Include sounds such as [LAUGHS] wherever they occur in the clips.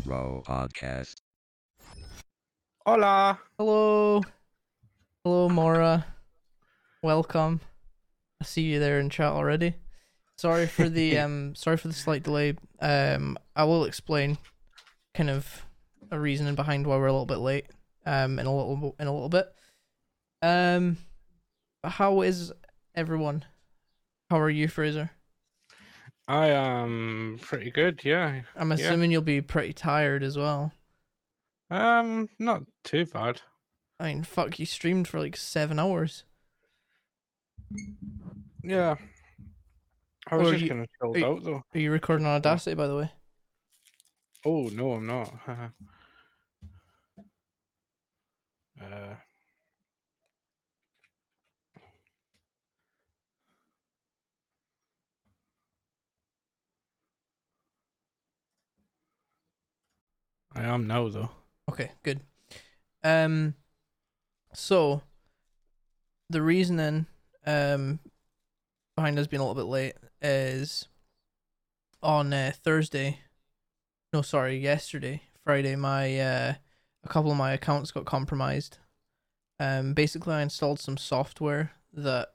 to Row podcast. Hola. Hello. Hello, Mora. Welcome. I see you there in chat already. Sorry for the [LAUGHS] um sorry for the slight delay. Um I will explain kind of a reasoning behind why we're a little bit late. Um in a little in a little bit. Um how is everyone? How are you, Fraser? I am pretty good, yeah. I'm assuming you'll be pretty tired as well. Um, not too bad. I mean, fuck, you streamed for like seven hours. Yeah. I was Or just you- kind of chilled are you- out though. Are you recording on Audacity, by the way? Oh no, I'm not. [LAUGHS] uh, I am now though. Okay, good. Um, so the reasoning um behind us being a little bit late is on uh, Thursday. No, sorry, yesterday, Friday. My uh, a couple of my accounts got compromised. Um, basically, I installed some software that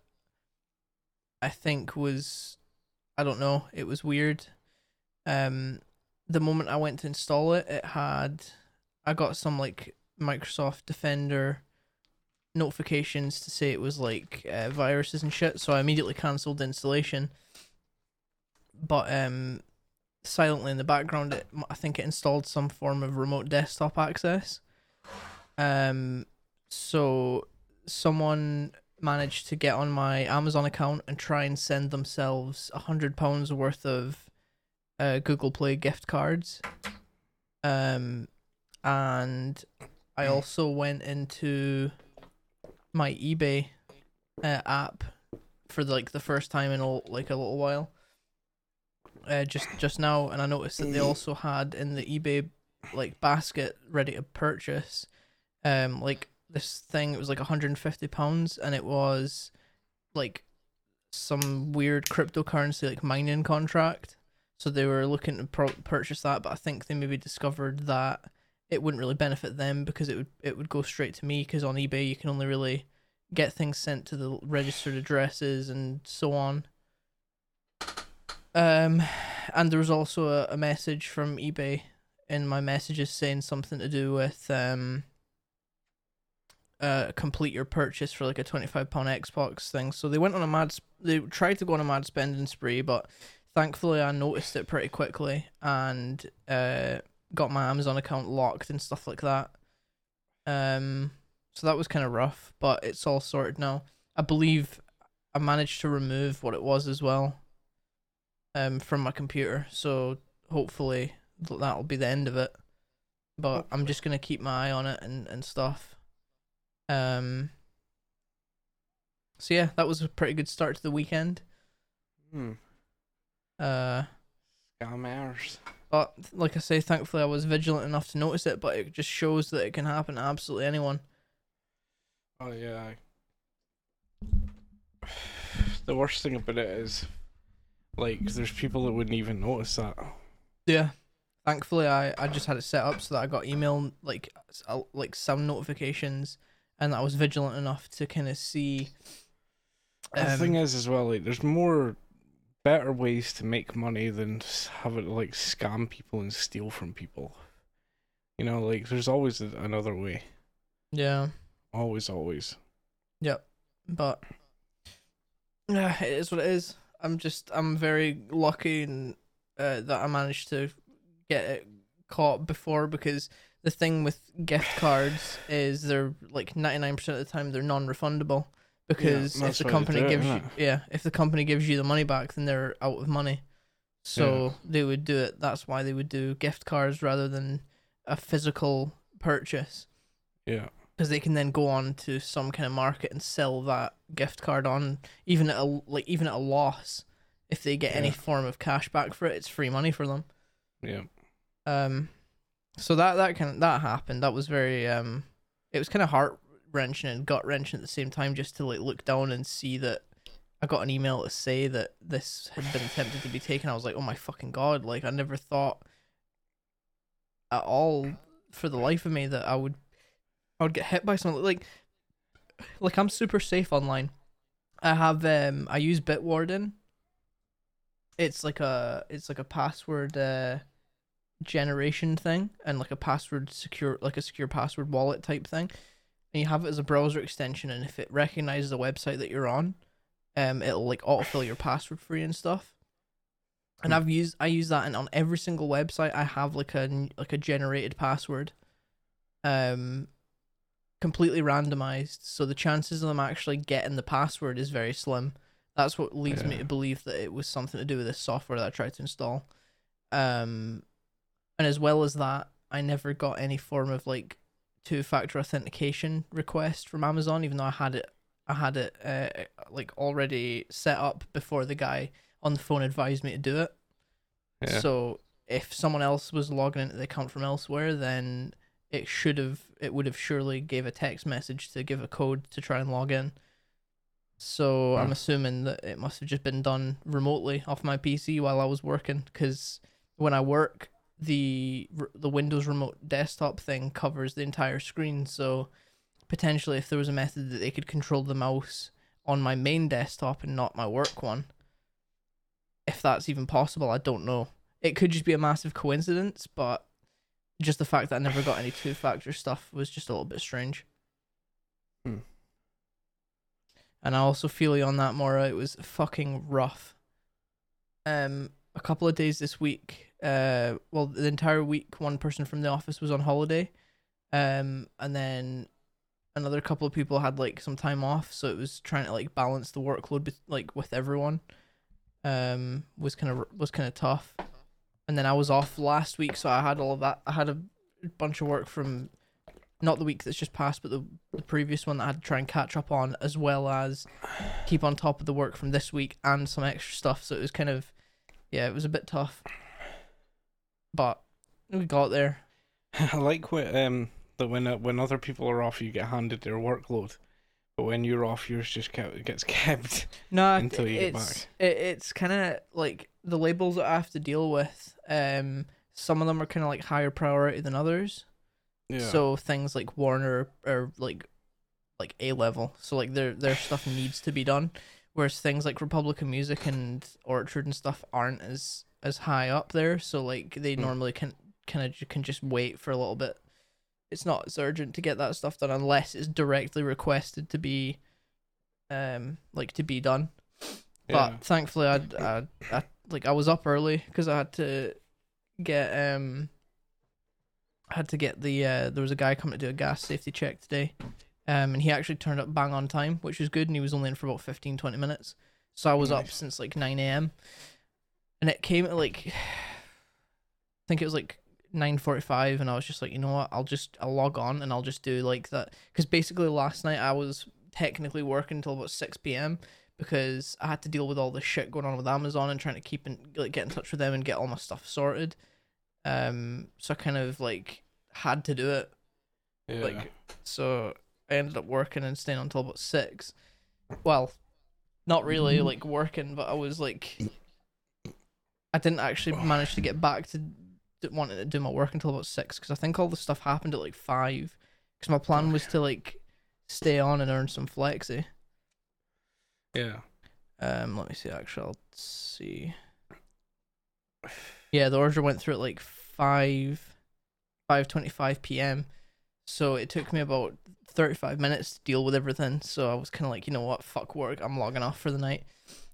I think was, I don't know, it was weird. Um, the moment I went to install it, it had I got some like Microsoft Defender notifications to say it was like uh, viruses and shit. So I immediately cancelled the installation. But um, silently in the background, it, I think it installed some form of remote desktop access. Um, so someone managed to get on my Amazon account and try and send themselves a hundred pounds worth of uh, Google Play gift cards. Um, and I also went into my eBay uh, app for like the first time in a, like a little while. Uh, just just now, and I noticed that they also had in the eBay like basket ready to purchase, um, like this thing. It was like 150 pounds, and it was like some weird cryptocurrency like mining contract. So they were looking to pro- purchase that, but I think they maybe discovered that it wouldn't really benefit them because it would it would go straight to me because on eBay you can only really get things sent to the registered addresses and so on. Um, and there was also a, a message from eBay in my messages saying something to do with um. Uh, complete your purchase for like a twenty five pound Xbox thing. So they went on a mad. Sp- they tried to go on a mad spending spree, but thankfully I noticed it pretty quickly and uh got my Amazon account locked and stuff like that. Um, so that was kind of rough, but it's all sorted now. I believe I managed to remove what it was as well. Um, from my computer, so hopefully that'll be the end of it. But I'm just gonna keep my eye on it and and stuff. Um. So yeah, that was a pretty good start to the weekend. Hmm. Uh. Scammers. But like I say, thankfully I was vigilant enough to notice it. But it just shows that it can happen to absolutely anyone. Oh yeah. [SIGHS] The worst thing about it is, like, there's people that wouldn't even notice that. Yeah. Thankfully, I, I just had it set up so that I got email like uh, like some notifications, and I was vigilant enough to kind of see. the um, thing is, as well, like, there's more better ways to make money than just have it like scam people and steal from people. You know, like, there's always another way. Yeah, Always, always. Yep. But yeah, it is what it is. I'm just I'm very lucky and uh, that I managed to get it caught before because the thing with gift cards is they're like 99% of the time they're non-refundable because if the company it, gives you yeah if the company gives you the money back then they're out of money. So they would do it. That's why they would do gift cards rather than a physical purchase. Yeah. because they can then go on to some kind of market and sell that gift card on even at a like even at a loss. If they get any form of cash back for it it's free money for them. Yeah. um so that that kind that happened. That was very um it was kind of heart wrenching and gut wrenching at the same time just to like look down and see that I got an email to say that this had been attempted to be taken I was like oh my fucking god like I never thought at all for the life of me that I would I would get hit by something like like I'm super safe online. I have um I use Bitwarden. It's like a it's like a password uh generation thing and like a password secure like a secure password wallet type thing. And you have it as a browser extension and if it recognizes the website that you're on, um it'll like autofill your password for you and stuff. And Hmm. I've used I use that and on every single website I have like a like a generated password. Um completely randomized, so the chances of them actually getting the password is very slim. That's what leads me to believe that it was something to do with this software that I tried to install. Um, and as well as that, I never got any form of like two-factor authentication request from Amazon, even though I had it, I had it uh, like already set up before the guy on the phone advised me to do it. Yeah. So if someone else was logging into the account from elsewhere, then it should have it would have surely gave a text message to give a code to try and log in. So I'm assuming that it must have just been done remotely off my PC while I was working because when I work, the the Windows Remote Desktop thing covers the entire screen. So potentially, if there was a method that they could control the mouse on my main desktop and not my work one, if that's even possible, I don't know. It could just be a massive coincidence, but just the fact that I never got any two factor stuff was just a little bit strange. Hmm. And I also feel you on that, Mora. It was fucking rough. Um, a couple of days this week, uh, well, the entire week, one person from the office was on holiday, um, and then another couple of people had like some time off, so it was trying to like balance the workload, bet- like with everyone. Um, was kind of was kind of tough, and then I was off last week, so I had all of that. I had a bunch of work from not the week that's just passed, but the, the previous one that I had to try and catch up on, as well as keep on top of the work from this week and some extra stuff. So it was kind of, yeah, it was a bit tough, but we got there. [LAUGHS] I like what um that when uh, when other people are off, you get handed their workload, but when you're off, yours just kept, gets [LAUGHS] kept. No, Until you get it's it, it's kind of like the labels that I have to deal with. Um, some of them are kind of like higher priority than others. Yeah. So things like Warner are like like A level. So like their their stuff needs to be done. Whereas things like Republican Music and Orchard and stuff aren't as as high up there. So like they Hmm. normally can kind of can just wait for a little bit. It's not as urgent to get that stuff done unless it's directly requested to be um like to be done. yeah. But thankfully, I, I, I like I was up early because I had to get um, I had to get the uh, there was a guy coming to do a gas safety check today, um, and he actually turned up bang on time, which was good, and he was only in for about 15, 20 minutes. So I was up since like nine a.m. and it came at like [SIGHS] I think it was like nine forty-five, and I was just like, you know what, I'll just I'll log on and I'll just do like that because basically last night I was technically working until about six p.m because I had to deal with all the shit going on with Amazon and trying to keep in like get in touch with them and get all my stuff sorted. Um, so I kind of like had to do it. yeah. Like, so I ended up working and staying until about six. Well, not really like working, but I was like, I didn't actually manage to get back to wanting to do my work until about six because I think all the stuff happened at like five. Because my plan was to like stay on and earn some flexi. yeah. Um, let me see. Actually, I'll see. Yeah, the order went through at like five, five twenty-five p.m. So it took me about thirty-five minutes to deal with everything. So I was kind of like, you know what, fuck work. I'm logging off for the night.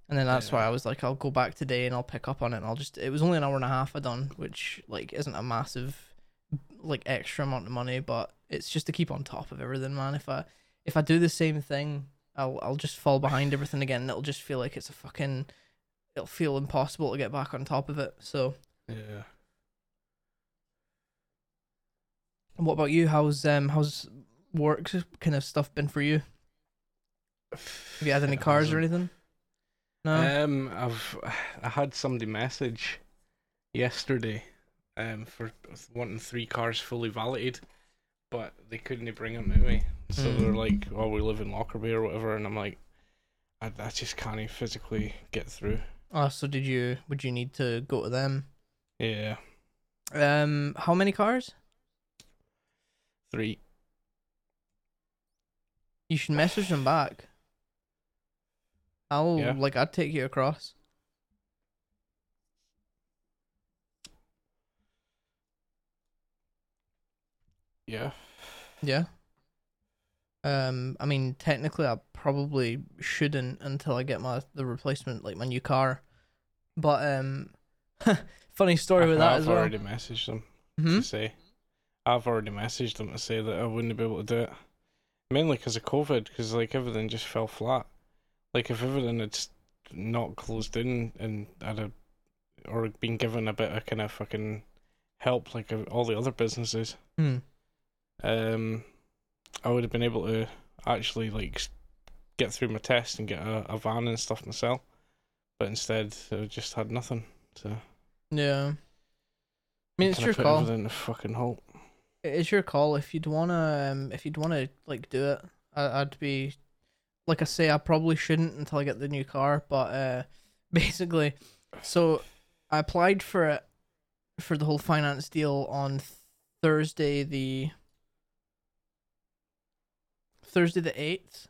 And then that's why I was like, I'll go back today and I'll pick up on it. And I'll just. It was only an hour and a half I done, which like isn't a massive, like extra amount of money, but it's just to keep on top of everything, man. If I if I do the same thing I'll I'll just fall behind everything again. And it'll just feel like it's a fucking. It'll feel impossible to get back on top of it. So, Yeah. what about you? How's um how's work kind of stuff been for you? Have you had any cars or anything? No. Um, I've I had somebody message yesterday, um, for wanting three cars fully validated, but they couldn't bring them to me. So Mm. they're like, "Oh, we live in Lockerbie or whatever," and I'm like, "I, I just can't physically get through." oh, so did you? Would you need to go to them? Yeah, Um, how many cars? Three. You should message them back. I'll Yeah. like I'd take you across. Yeah. Yeah. Um, I mean, technically, I probably shouldn't until I get my the replacement, like my new car. But um, [LAUGHS] funny story with that I've as well. already messaged them Hmm? to say. I've already messaged them to say that I wouldn't be able to do it. Mainly because of COVID, because like everything just fell flat. Like if everything had not closed in and had a, or been given a bit of kind of fucking help like all the other businesses, Hmm. um, I would have been able to actually like get through my test and get a, a van and stuff myself. But instead, I just had nothing. So Yeah. I mean, it's your call. Everything to fucking halt. It's your call if you'd wanna um if you'd wanna like do it. I, I'd be like I say I probably shouldn't until I get the new car, but uh [LAUGHS] basically so I applied for it for the whole finance deal on Thursday the Thursday the 8th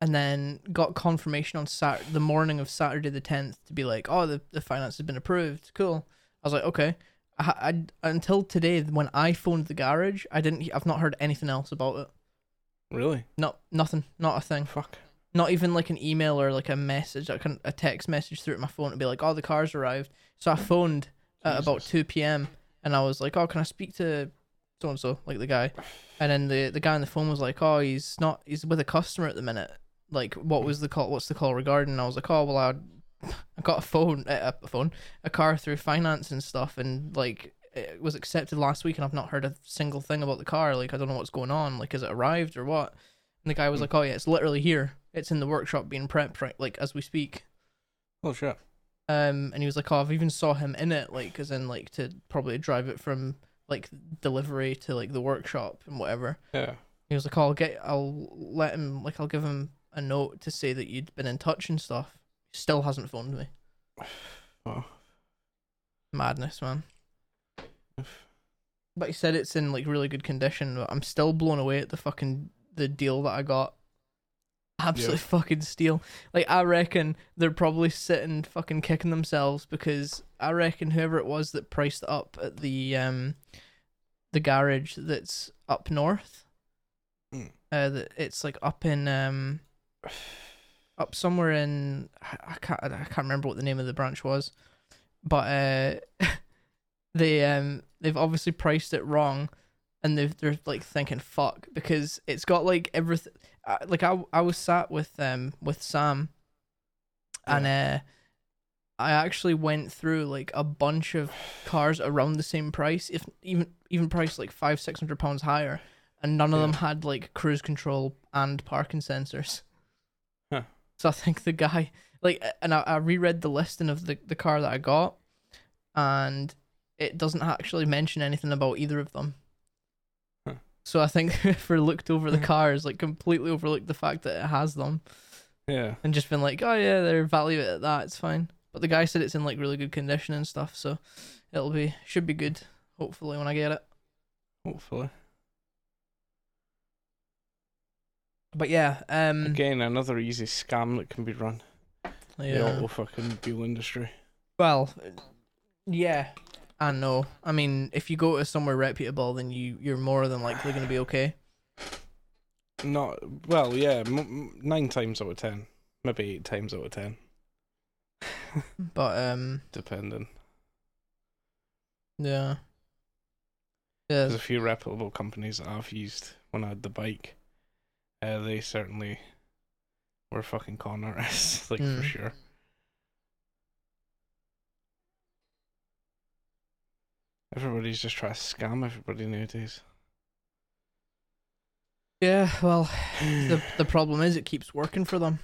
and then got confirmation on Sat the morning of Saturday the 10th to be like, "Oh, the the finance has been approved." Cool. I was like, "Okay." I, I until today when I phoned the garage, I didn't. I've not heard anything else about it. Really? No, nothing. Not a thing. Fuck. Not even like an email or like a message, like a text message through my phone to be like, "Oh, the car's arrived." So I phoned at about two p.m. and I was like, "Oh, can I speak to so and so, like the guy?" And then the the guy on the phone was like, "Oh, he's not. He's with a customer at the minute. Like, what was the call? What's the call regarding?" And I was like, "Oh, well, I [LAUGHS] I got a phone, a phone, a car through finance and stuff, and like." It was accepted last week, and I've not heard a single thing about the car. Like, I don't know what's going on. Like, has it arrived or what? And the guy was Hmm. like, "Oh yeah, it's literally here. It's in the workshop being prepped right like as we speak." Oh shit. Um, and he was like, "Oh, I've even saw him in it, like as in like to probably drive it from like delivery to like the workshop and whatever." Yeah. He was like, oh, "I'll get, I'll let him, like, I'll give him a note to say that you'd been in touch and stuff." He Still hasn't phoned me. [SIGHS] Oh. Madness, man. But he said it's in like really good condition. But I'm still blown away at the fucking the deal that I got. Absolute Yeah. fucking steal. Like I reckon they're probably sitting fucking kicking themselves because I reckon whoever it was that priced up at the um the garage that's up north. Mm. Uh, that it's like up in um up somewhere in I I can't I can't remember what the name of the branch was, but uh, [LAUGHS] they um they've obviously priced it wrong, and they've they're like thinking fuck because it's got like everything. Uh, like I I was sat with um with Sam, and uh, I actually went through like a bunch of cars around the same price, if even even priced like five six hundred pounds higher, and none of Yeah. them had like cruise control and parking sensors. Huh. [LAUGHS] So I think the guy like, and I, I reread the listing of the the car that I got, and it doesn't actually mention anything about either of them. Huh. So I think [LAUGHS] whoever looked over the [LAUGHS] cars like completely overlooked the fact that it has them Yeah. and just been like, oh yeah, they're value it at that. It's fine. But the guy said it's in like really good condition and stuff, so it'll be should be good. Hopefully when I get it. Hopefully. But yeah, um, Again, another easy scam that can be run. The yeah. auto fucking deal industry. Well, yeah, I know. I mean, if you go to somewhere reputable, then you you're more than likely going to be okay. Not well, yeah, m- m- nine times out of ten, maybe eight times out of ten, [LAUGHS] But um, depending. yeah, yeah, There's a few reputable companies that I've used when I had the bike. Uh, they certainly were fucking con artists, [LAUGHS] like Mm. for sure. Everybody's just trying to scam everybody nowadays. yeah. Well, [SIGHS] the the problem is it keeps working for them.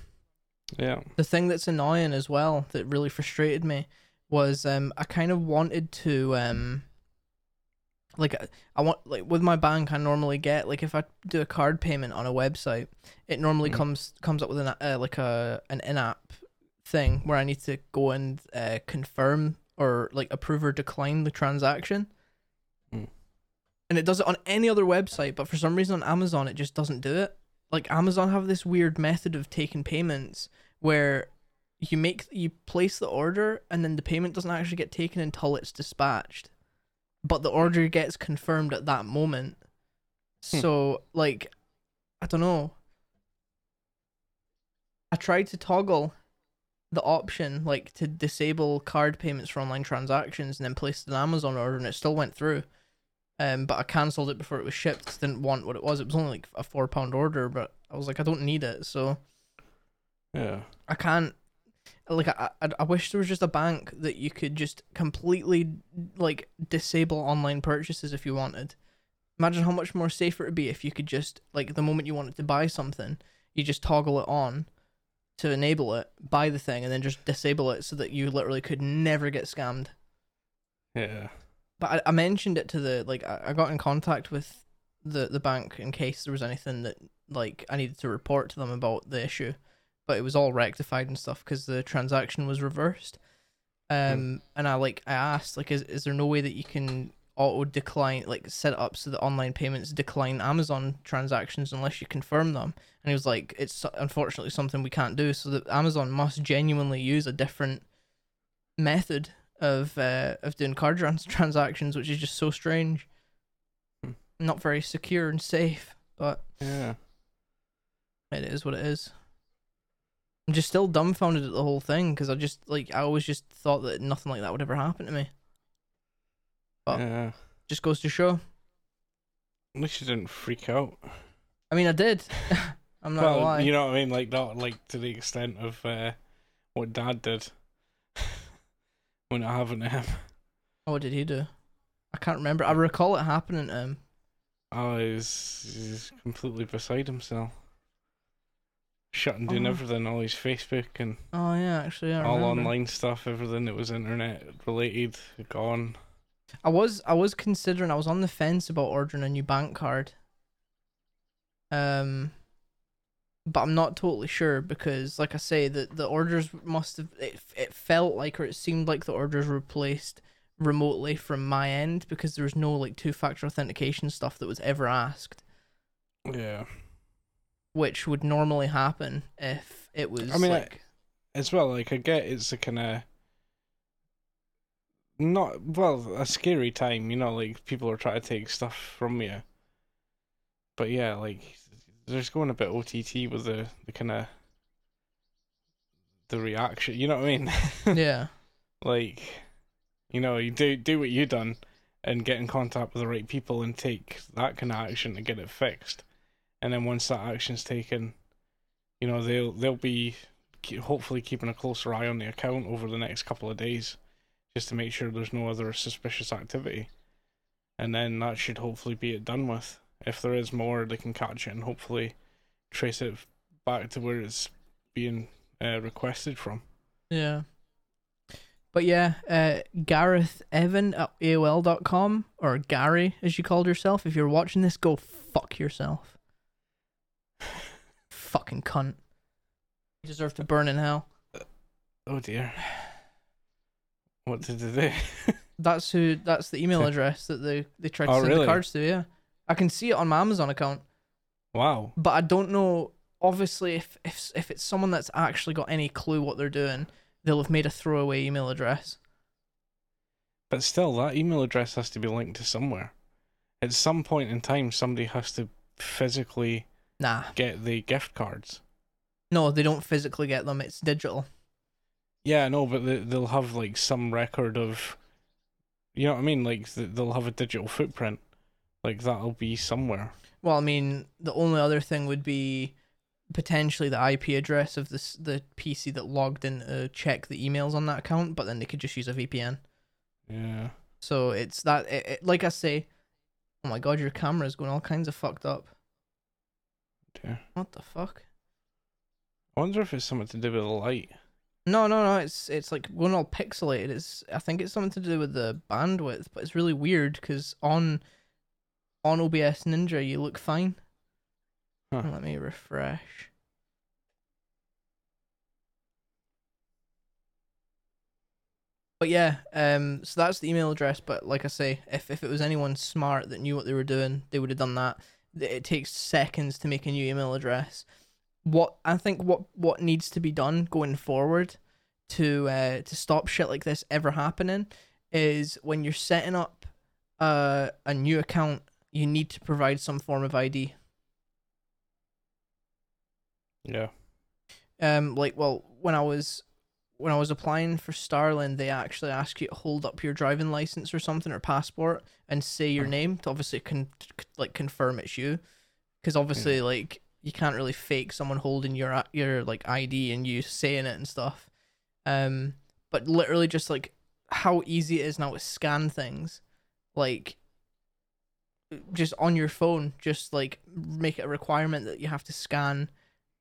yeah. the thing that's annoying as well that really frustrated me was um I kind of wanted to um like I- I want like with my bank I normally get like if I do a card payment on a website it normally Mhm. comes comes up with an uh, like a an in-app thing where I need to go and uh, confirm or like approve or decline the transaction. Hmm. And it does it on any other website, but for some reason on Amazon it just doesn't do it. Like Amazon have this weird method of taking payments where you make you place the order and then the payment doesn't actually get taken until it's dispatched. But the order gets confirmed at that moment. Hmm. So like I don't know. I tried to toggle the option like to disable card payments for online transactions and then placed an Amazon order and it still went through. Um, but I cancelled it before it was shipped. 'cause I didn't want what it was. It was only like a four pound order, but I was like, I don't need it, so Yeah. I can't. Like I, I, I wish there was just a bank that you could just completely like disable online purchases if you wanted. Imagine how much more safer it'd be if you could just like the moment you wanted to buy something, you just toggle it on to enable it, buy the thing, and then just disable it so that you literally could never get scammed. Yeah. But I, I mentioned it to the like I, I got in contact with the the bank in case there was anything that like I needed to report to them about the issue, but it was all rectified and stuff because the transaction was reversed. Um, and I like I asked like, is is there no way that you can auto decline like set up so that online payments decline Amazon transactions unless you confirm them? And he was like, it's unfortunately something we can't do. So that Amazon must genuinely use a different method of uh, of doing card trans- [LAUGHS] transactions, which is just so strange. Hmm. Not very secure and safe, but Yeah. it is what it is. I'm just still dumbfounded at the whole thing because I just like I always just thought that nothing like that would ever happen to me. But- Yeah. Just goes to show. At least you didn't freak out. I mean, I did. [LAUGHS] I'm not well, lie. you know what I mean? Like not like to the extent of uh, what Dad did [LAUGHS] when it happened to him. Oh, what did he do? I can't remember. I recall it happening to him. Oh, he's, he's completely beside himself. Shutting down Oh. everything, all his Facebook and Oh yeah, actually, I all remember. online stuff, everything that was internet related, gone. I was I was considering I was on the fence about ordering a new bank card. Um but I'm not totally sure because like I say the the orders must have it, it felt like or it seemed like the orders were placed remotely from my end because there was no like two factor authentication stuff that was ever asked Yeah. which would normally happen if it was I mean, I- As well, like I get it's a kind of not well a scary time, you know, like people are trying to take stuff from you. But yeah, like there's going a bit OTT with the the kind of the reaction. You know what I mean? [LAUGHS] yeah like you know you do do what you done and get in contact with the right people and take that kind of action to get it fixed and then once that action's taken you know they'll they'll be hopefully keeping a closer eye on the account over the next couple of days just to make sure there's no other suspicious activity and then that should hopefully be it done with if there is more they can catch it and hopefully trace it back to where it's being uh, requested from Yeah. But yeah, uh, Gareth Evan at AOL.com, or Gary as you called yourself. If you're watching this, go fuck yourself. [LAUGHS] Fucking cunt. You deserve to burn in hell. Oh dear. What did they do? [LAUGHS] That's who. That's the email address that they they tried to Oh, send really? the cards to. Yeah, I can see it on my Amazon account, wow. but I don't know. Obviously, if if if it's someone that's actually got any clue what they're doing, they'll have made a throwaway email address. But still, that email address has to be linked to somewhere. At some point in time, somebody has to physically Nah, get the gift cards. no, they don't physically get them. It's digital. Yeah, no, but they, they'll have like some record of. You know what I mean? Like th- they'll have a digital footprint. Like that'll be somewhere. Well, I mean, the only other thing would be potentially the IP address of this the PC that logged in to check the emails on that account, but then they could just use a VPN. Yeah. So it's that. It, it, like I say, oh my god, your camera's going all kinds of fucked up. Dear. What the fuck? I wonder if it's something to do with the light. No, no, no. It's it's like going all pixelated. It's I think it's something to do with the bandwidth, but it's really weird because on on OBS Ninja you look fine. Huh. Let me refresh. But yeah, um, so that's the email address. But like I say, if if it was anyone smart that knew what they were doing, they would have done that. It takes seconds to make a new email address. What I think what what needs to be done going forward to uh to stop shit like this ever happening is when you're setting up uh, a new account, you need to provide some form of ID. Yeah. Um, like well, when I was when I was applying for Starling, they actually ask you to hold up your driving license or something or passport and say your name to obviously con- like confirm it's you, because obviously Yeah. like you can't really fake someone holding your your like ID and you saying it and stuff. Um, but literally just like how easy it is now to scan things, like just on your phone, just like make it a requirement that you have to scan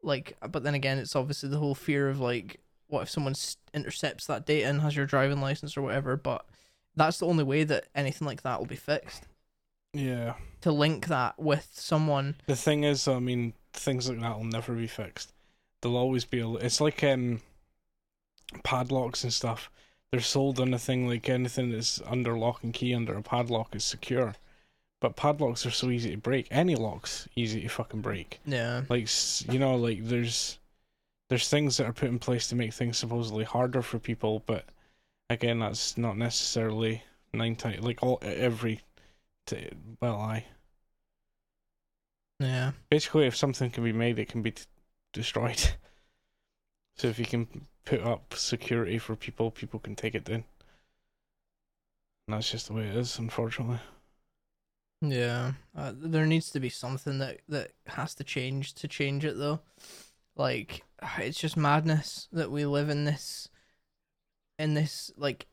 like but then again it's obviously the whole fear of like what if someone intercepts that data and has your driving license or whatever but that's the only way that anything like that will be fixed Yeah. to link that with someone The thing is, I mean, things like that will never be fixed. There'll always be a. It's like um, padlocks and stuff. They're sold on a thing like anything that's under lock and key under a padlock is secure, but padlocks are so easy to break. Any lock's easy to fucking break. yeah Like you know, like there's there's things that are put in place to make things supposedly harder for people, but again, that's not necessarily nine times like all every. T- well, I yeah. basically if something can be made it can be t- destroyed. [LAUGHS] So if you can put up security for people people can take it down. And that's just the way it is unfortunately. Yeah. Uh, there needs to be something that that has to change to change it though. Like [SIGHS] it's just madness that we live in this in this like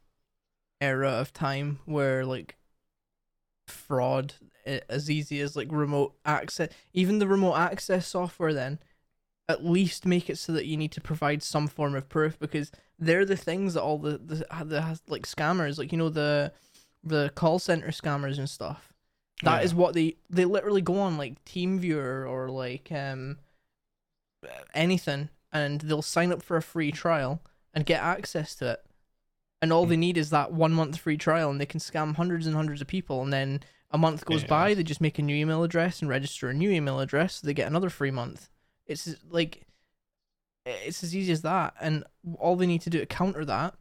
era of time where like fraud as easy as like remote access even the remote access software then at least make it so that you need to provide some form of proof because they're the things that all the the, the like scammers like you know the the call center scammers and stuff That is Yeah. what they they literally go on like TeamViewer or like um anything and they'll sign up for a free trial and get access to it. And all they mm. need is that one month free trial and they can scam hundreds and hundreds of people and then a month goes Yeah. by, they just make a new email address and register a new email address, so they get another free month. It's like it's as easy as that. And all they need to do to counter that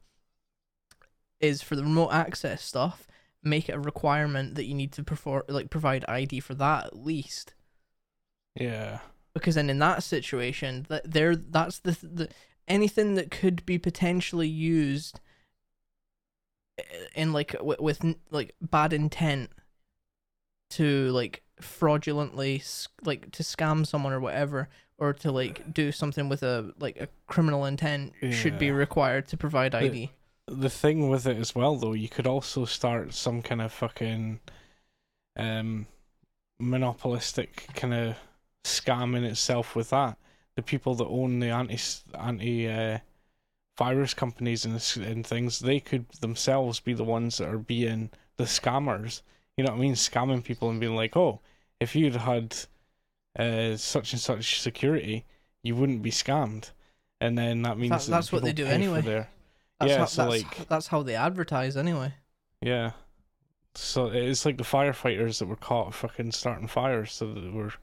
is for the remote access stuff, make it a requirement that you need to perform like provide ID for that at least. yeah Because then in that situation, that there that's the the anything that could be potentially used in like with, with like bad intent to like fraudulently like to scam someone or whatever or to like do something with a like a criminal intent should be required to provide The- ID. the thing with it as well though you could also start some kind of fucking um monopolistic kind of scam in itself with that the people that own the anti anti uh, virus companies and, and things they could themselves be the ones that are being the scammers you know what i mean scamming people and being like oh if you'd had uh, such and such security you wouldn't be scammed and then that means That- that that's what they do anyway. their- That's yeah, how, so, that's, like- that's how they advertise anyway. Yeah. So it's like the firefighters that were caught fucking starting fires, so that they were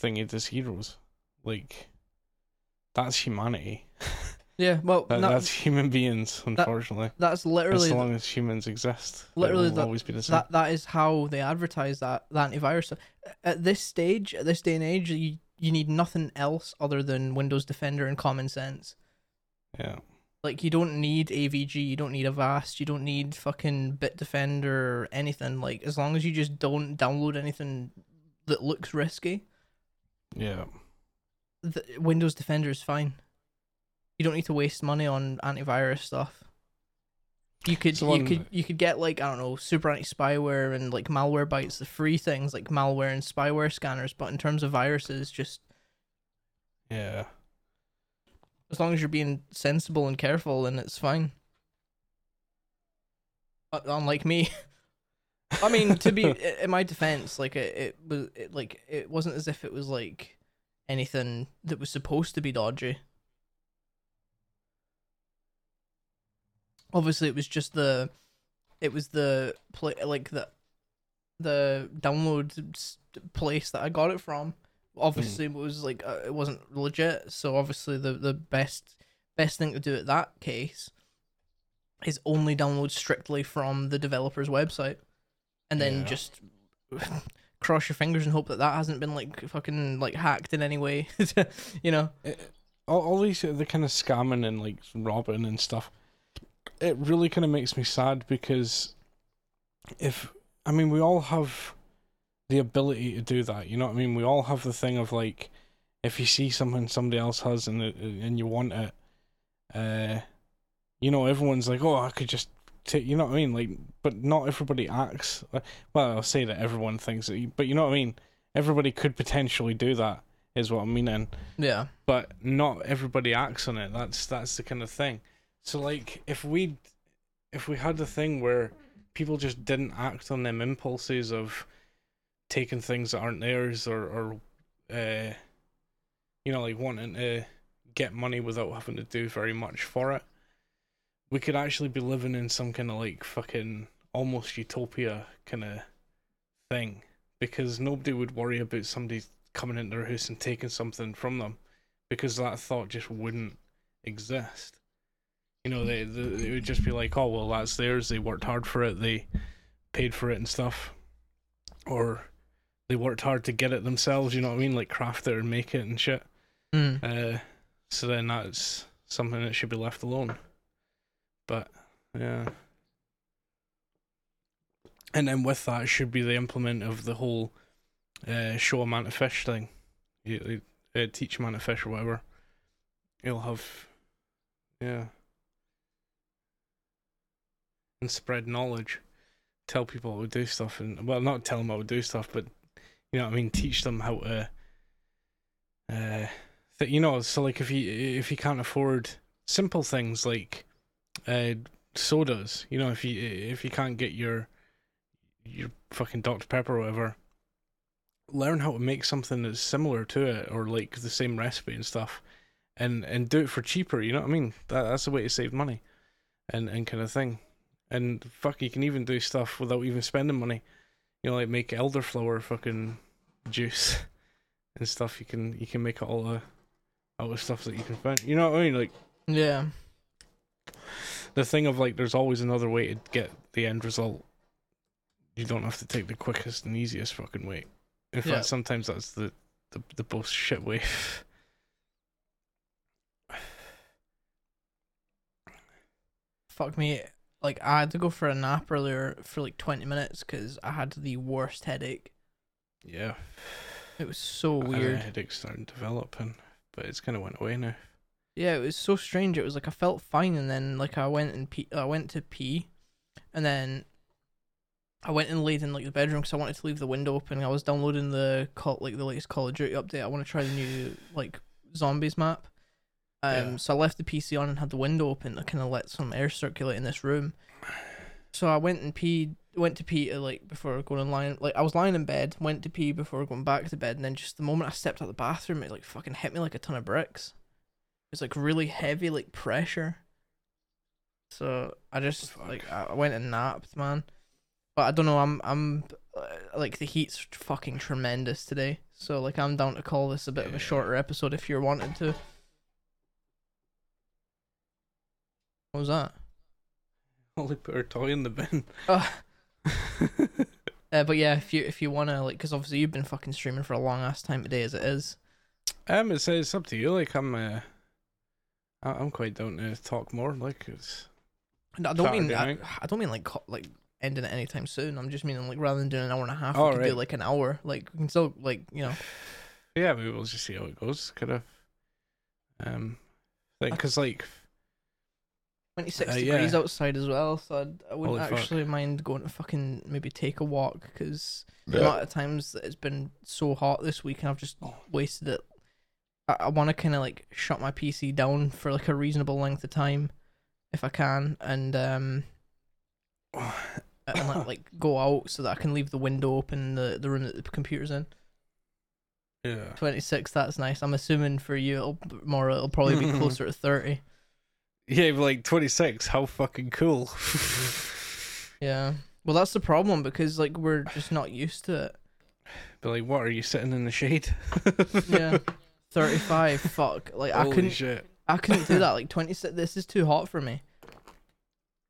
thingied as heroes. Like, that's humanity. [LAUGHS] Yeah, well, That, that's [LAUGHS] human beings, unfortunately. that's literally as long as humans exist, literally that- always be the same. that that is how they advertise that that antivirus. At this stage, at this day and age, you you need nothing else other than Windows Defender and common sense. yeah. Like you don't need AVG, you don't need Avast, you don't need fucking Bitdefender or anything. Like as long as you just don't download anything that looks risky, Yeah. the, Windows Defender is fine. You don't need to waste money on antivirus stuff. You could So you on- could you could get like I don't know super anti spyware and like Malwarebytes the free things like malware and spyware scanners, but in terms of viruses, just Yeah. as long as you're being sensible and careful, then it's fine. Uh, Unlike me, [LAUGHS] I mean to be [LAUGHS] in my defense, like it, it was it, like it wasn't as if it was like anything that was supposed to be dodgy. Obviously it was just the it was the play like the the download place that I got it from. Obviously, it was like uh, it wasn't legit. So obviously, the the best best thing to do at that case is only download strictly from the developer's website, and then Yeah. just [LAUGHS] cross your fingers and hope that that hasn't been like fucking like hacked in any way. [LAUGHS] you know? it, all, all these uh, the kind of scamming and like robbing and stuff it really kind of makes me sad because if i mean we all have the ability to do that you know what i mean we all have the thing of like if you see something somebody else has and it, and you want it uh you know everyone's like oh i could just take you know what i mean like but not everybody acts uh, well i'll say that everyone thinks that but you know what i mean everybody could potentially do that is what i'm meaning Yeah. but not everybody acts on it. That's that's the kind of thing. So like if we if we had the thing where people just didn't act on them impulses of taking things that aren't theirs or or uh you know like wanting to get money without having to do very much for it, we could actually be living in some kind of like fucking almost utopia kind of thing because nobody would worry about somebody coming into their house and taking something from them because that thought just wouldn't exist. You know, they, they it would just be like, oh well, that's theirs. They worked hard for it. They paid for it and stuff, or they worked hard to get it themselves. You know what I mean? Like craft it and make it and shit. Mm. Uh, so then that's something that should be left alone. But yeah. And then with that should be the implement of the whole uh, show a man to fish thing. You, you uh, teach a man to fish or whatever. You'll have, yeah. And spread knowledge. Tell people how to do stuff. and Well, not tell them how to do stuff, but, you know what I mean? Teach them how to. Uh, that you know, so like if you if you can't afford simple things like uh sodas, you know, if you if you can't get your your fucking Dr Pepper or whatever, learn how to make something that's similar to it or like the same recipe and stuff, and and do it for cheaper. You know what I mean? That that's the way to save money, and and kind of thing. And fuck, you can even do stuff without even spending money. You know, like make elderflower fucking juice [LAUGHS] and stuff. You can you can make it all uh, out of stuff that you can find. You know what I mean? Like Yeah. the thing of like, there's always another way to get the end result. You don't have to take the quickest and easiest fucking way. In Yeah. fact, sometimes that's the the the most shit way. Fuck me. Like I had to go for a nap earlier for like twenty minutes because I had the worst headache. yeah, It was so I weird. headache starting developing, but it's kind of went away now. Yeah, it was so strange. It was like I felt fine, and then like I went and pee. I went to pee, and then I went and laid in like the bedroom because I wanted to leave the window open. I was downloading the call like the latest Call of Duty update. I want to try the new like zombies map. Um, Yeah. so I left the PC on and had the window open to kind of let some air circulate in this room. So I went and peed. Went to pee like before going and lying. Like I was lying in bed, went to pee before going back to bed, and then just the moment I stepped out the bathroom, it like fucking hit me like a ton of bricks. It was like really heavy, like pressure. So I just Fuck. like I went and napped, man. But I don't know. I'm I'm uh, like the heat's fucking tremendous today. So like I'm down to call this a bit of a shorter episode if you're wanting to. What was that? [LAUGHS] Only put her toy in the bin. Oh. [LAUGHS] Uh, but yeah, if you if you wanna like, because obviously you've been fucking streaming for a long ass time today as it is. um, it's it's up to you. Like I'm, uh, I'm quite down to talk more. Like it's No, I don't mean I. I don't mean like like ending it anytime soon. I'm just meaning like rather than doing an hour and a half, Oh, we could do like an hour. Like we can still like you know. [SIGHS] yeah, maybe we'll just see how it goes. Kind of, um, like because like 26 Uh, degrees yeah. outside as well, so I'd, I wouldn't Holy fuck. actually mind going to fucking maybe take a walk because a lot of times it's been so hot this week and I've just wasted it. I, I want to kind of like shut my PC down for like a reasonable length of time if I can and um and like, [LAUGHS] like go out so that I can leave the window open in the the room that the computer's in. yeah, 26 that's nice. I'm assuming for you it'll more it'll probably be [LAUGHS] closer to 30. Yeah, like 26. How fucking cool. [LAUGHS] Yeah. Well, that's the problem because like we're just not used to it. but like, what are you sitting in the shade? Yeah. [LAUGHS] 35 fuck. Like I couldn't shit. I couldn't do that. Like [LAUGHS] 26 this is too hot for me.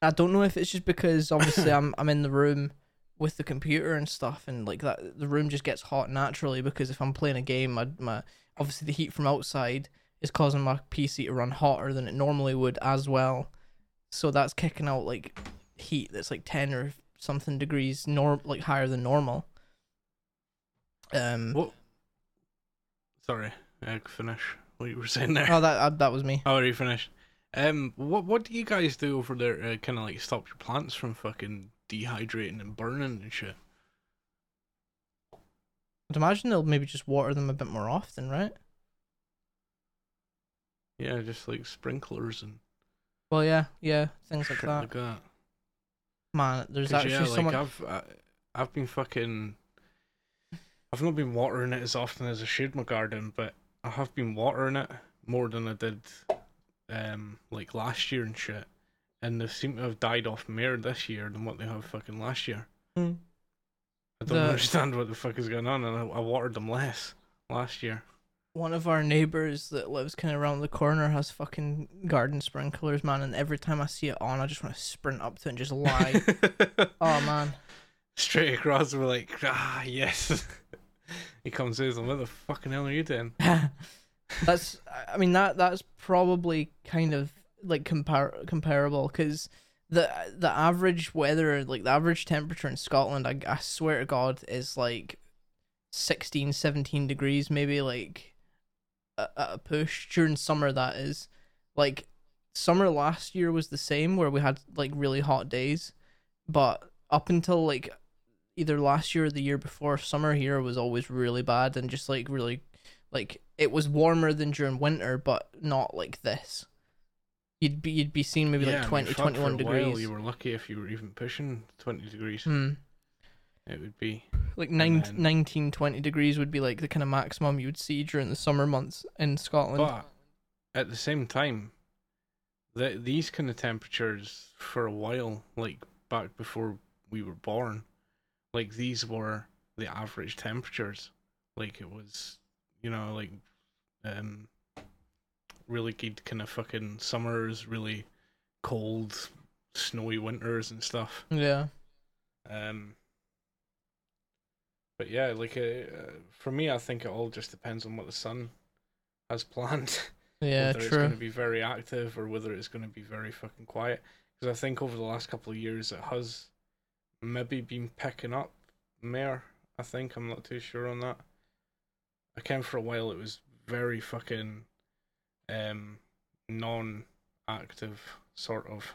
I don't know if it's just because obviously I'm I'm in the room with the computer and stuff and like that the room just gets hot naturally because if I'm playing a game my, my obviously the heat from outside is causing my PC to run hotter than it normally would as well. So that's kicking out like heat that's like 10 or something degrees norm like higher than normal. Um What? Sorry, I finish what you were saying there. Oh that uh, that was me. Oh, are you finished? Um, what what do you guys do over there? Uh, kind of like stop your plants from fucking dehydrating and burning and shit. I'd imagine they'll maybe just water them a bit more often, right? Yeah, just like sprinklers and Well, yeah, yeah, things like that. like that. Man, there's actually yeah, like someone. I've I, I've been fucking. I've not been watering it as often as I should my garden, but I have been watering it more than I did, um, like last year and shit. And they seem to have died off more this year than what they have fucking last year. Hmm. I don't The- [LAUGHS] understand what the fuck is going on, and I, I watered them less last year. One of our neighbors that lives kind of around the corner has fucking garden sprinklers, man. And every time I see it on, I just want to sprint up to it and just lie. [LAUGHS] oh man, Straight across, we're like, ah, yes. [LAUGHS] he comes in, and what the fucking hell are you doing? [LAUGHS] that's. I mean that that's probably kind of like compar- comparable because the the average weather, like the average temperature in Scotland, I, I swear to God, is like 16, 17 degrees, maybe like at a push during summer. That is like summer last year was the same where we had like really hot days, but up until like either last year or the year before, summer here was always really bad and just like really like it was warmer than during winter, but not like this. You'd be you'd be seeing maybe Yeah, like mean, 20, fuck, 21 for a while, degrees. you were lucky if you were even pushing 20 degrees. Hmm. It would be. Like nine, then- 19, 20 degrees would be like the kind of maximum you would see during the summer months in Scotland. But at the same time, the, these kind of temperatures for a while, like back before we were born, like these were the average temperatures. Like it was, you know, like um, really good kind of fucking summers, really cold, snowy winters and stuff. yeah. Um, but yeah, like uh, for me, I think it all just depends on what the sun has [LAUGHS] planned. Yeah, whether it's going to be very active or whether it's going to be very fucking quiet. Because I think over the last couple of years, it has maybe been picking up more. I think I'm not too sure on that. I came for a while. It was very fucking um non-active sort of.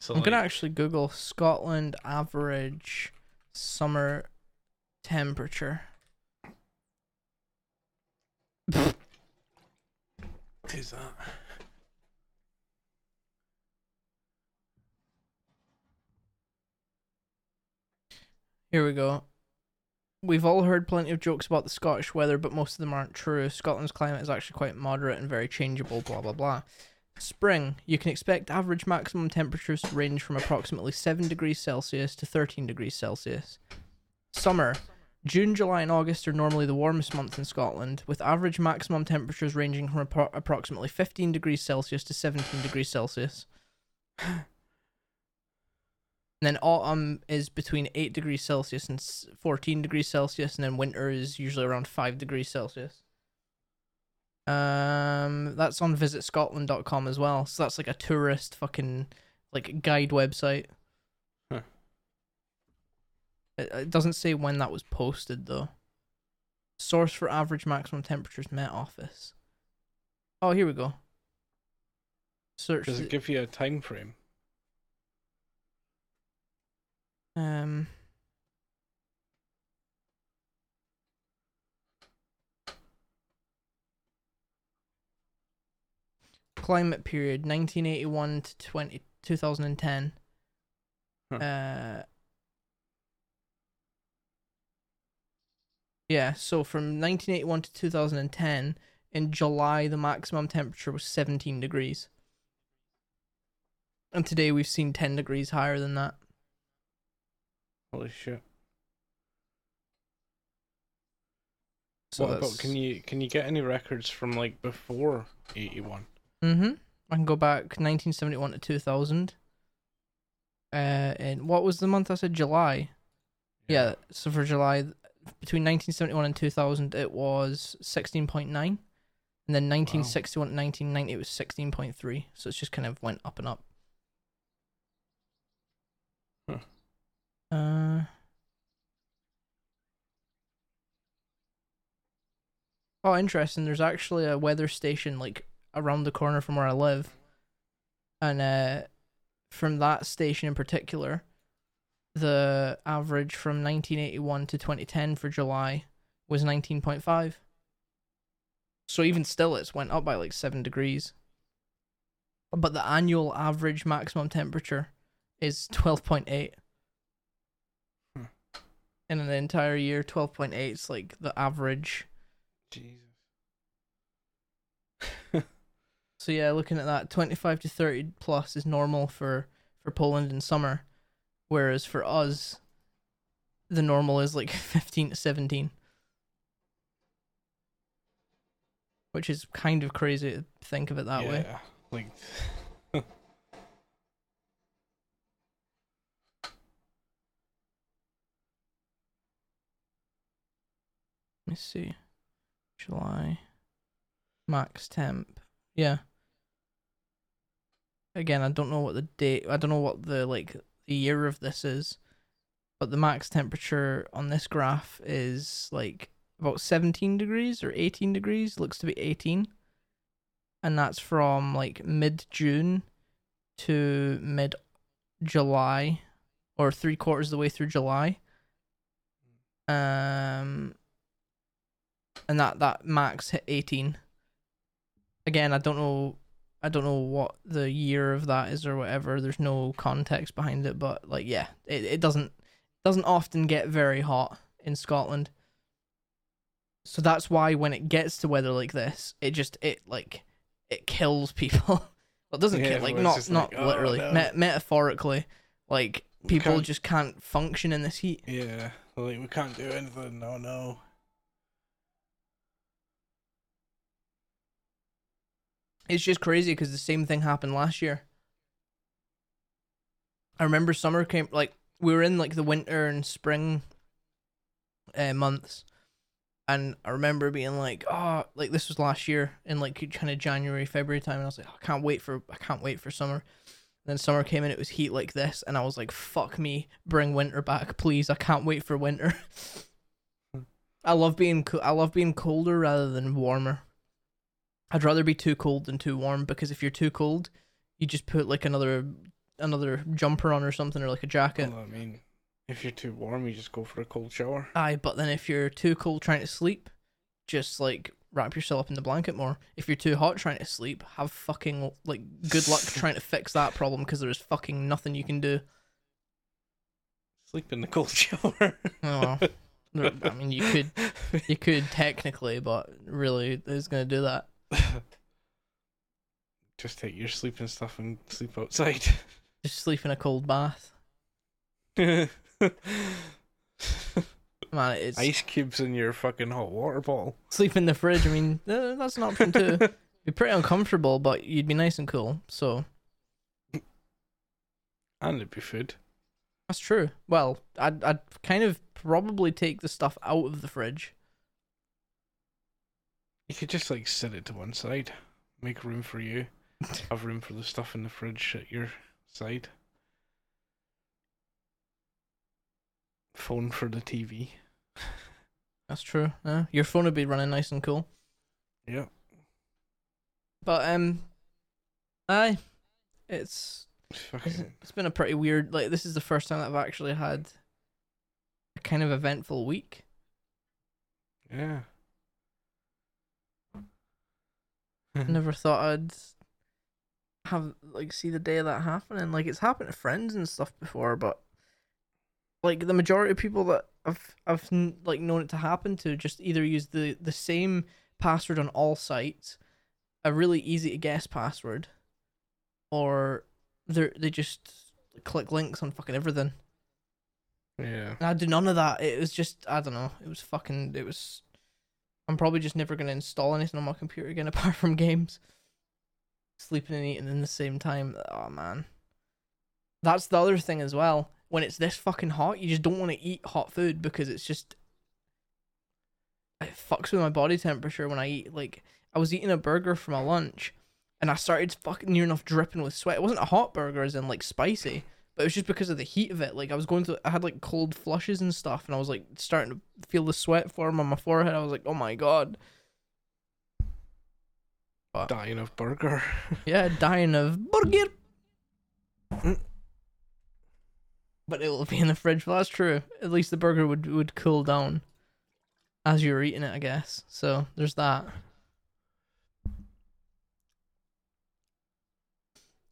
So I'm gonna actually Google Scotland average summer temperature. Who's that? Here we go. We've all heard plenty of jokes about the Scottish weather, but most of them aren't true. Scotland's climate is actually quite moderate and very changeable, blah blah blah. Spring, you can expect average maximum temperatures to range from approximately 7 degrees Celsius to 13 degrees Celsius. Summer, June, July, and August are normally the warmest months in Scotland, with average maximum temperatures ranging from appro- approximately 15 degrees Celsius to 17 degrees Celsius. Then autumn is between 8 degrees Celsius and 14 degrees Celsius, and then winter is usually around 5 degrees Celsius. Um, that's on visitscotland.com as well. So that's like a tourist fucking like guide website. Huh. It, it doesn't say when that was posted though. Source for average maximum temperatures Met Office. Oh, here we go. Search. Does it give you a time frame? Um. Climate period 1981 to 20, 2010. Huh. Uh. Yeah, so from 1981 to 2010, in July the maximum temperature was 17 degrees. And today we've seen 10 degrees higher than that. Holy shit. So what about can you can you get any records from like before eighty one? Mm-hmm. I can go back 1971 to 2000. Uh, and what was the month I said? July. Yeah. So for July, between 1971 and 2000, it was 16.9, and then 1961 to 1990, it was 16.3. So it's just kind of went up and up. Huh. Uh. Oh, interesting. There's actually a weather station like around the corner from where I live, and uh, from that station in particular, the average from 1981 to 2010 for July was 19.5. So even still, it's went up by like seven degrees. But the annual average maximum temperature is 12.8. Hmm. In an entire year, 12.8 is like the average. Jesus. [LAUGHS] So yeah, looking at that, 25 to 30 plus is normal for for Poland in summer, whereas for us, the normal is like [LAUGHS] 15 to 17. Which is kind of crazy to think of it that way. yeah, Like [LAUGHS] Let me see. July. Max temp. Yeah. Again, I don't know what the date I don't know what the like the year of this is. But the max temperature on this graph is like about 17 degrees or 18 degrees, looks to be 18. And that's from like mid June to mid July or three quarters of the way through July. Um and that that max hit 18 again i don't know i don't know what the year of that is or whatever there's no context behind it but like yeah it, it doesn't doesn't often get very hot in scotland so that's why when it gets to weather like this it just it like it kills [LAUGHS] people well it doesn't Yeah, kill like not not like, "Oh, literally no." me- metaphorically like people can't- just can't function in this heat yeah, like we can't do anything. No, no. It's just crazy because the same thing happened last year. I remember summer came like we were in like the winter and spring uh, months, and I remember being like, oh, like this was last year in like kind of January, February time, and I was like, I can't wait for I can't wait for summer. And then summer came in, it was heat like this, and I was like, fuck me, bring winter back, please. I can't wait for winter. [LAUGHS] I love being co- I love being colder rather than warmer. I'd rather be too cold than too warm because if you're too cold, you just put like another another jumper on or something or like a jacket. Well, I mean, if you're too warm, you just go for a cold shower. Aye, but then if you're too cold trying to sleep, just like wrap yourself up in the blanket more. If you're too hot trying to sleep, have fucking like good luck [LAUGHS] trying to fix that problem because there's fucking nothing you can do. Sleep in the cold [LAUGHS] shower. Oh, well. I mean, you could you could technically, but really, who's gonna do that? [LAUGHS] just take your sleeping stuff and sleep outside. Just sleep in a cold bath. [LAUGHS] Man, it's Ice cubes in your fucking hot water bottle. sleep in the fridge. I mean, [LAUGHS] that's an option too. be pretty uncomfortable, but you'd be nice and cool. So And it'd be food. that's true. Well, I'd I'd kind of probably take the stuff out of the fridge. You could just like sit it to one side, make room for you, [LAUGHS] have room for the stuff in the fridge at your side. Phone for the TV. That's true. Yeah, your phone would be running nice and cool. Yeah. But um, aye, it's It's it's been a pretty weird. Like this is the first time that I've actually had a kind of eventful week. yeah. Mm-hmm. Never thought I'd have like see the day of that happening. Like it's happened to friends and stuff before, but like the majority of people that I've I've like known it to happen to just either use the the same password on all sites, a really easy to guess password, or they they just click links on fucking everything. Yeah. And I do none of that. It was just I don't know. It was fucking. It was. I'm probably just never gonna install anything on my computer again [LAUGHS] apart from games. Sleeping and eating in the same time. Oh man. That's the other thing as well. When it's this fucking hot, you just don't want to eat hot food because it's just it fucks with my body temperature when I eat. Like I was eating a burger for my lunch, and I started fucking near enough dripping with sweat. It wasn't a hot burger, as in like spicy, but it was just because of the heat of it. Like I was going to, I had like cold flushes and stuff, and I was like starting to feel the sweat form on my forehead. I was like, oh my god, Dying of burger. [LAUGHS] yeah, dying of burger. Mm. But it will be in the fridge. Well, that's true. At least the burger would would cool down as you were eating it, I guess. So there's that.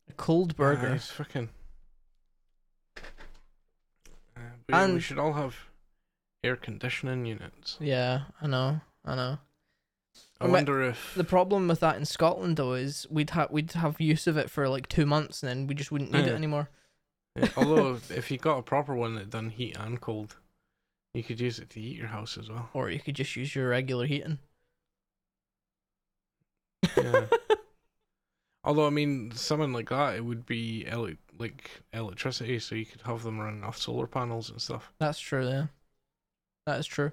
A cold Yeah, burger. it's fucking. But yeah, we And- should all have air conditioning units. Yeah, I know. I know. I Well, wonder if The problem with that in Scotland though is we'd have we'd have use of it for like two months and then we just wouldn't need it anymore. Yeah, [LAUGHS] Although if you got a proper one that done heat and cold, you could use it to heat your house as well. Or you could just use your regular heating. Yeah. [LAUGHS] Although I mean, something like that, it would be ele- like electricity, so you could have them running off solar panels and stuff. That's true, yeah. That is true.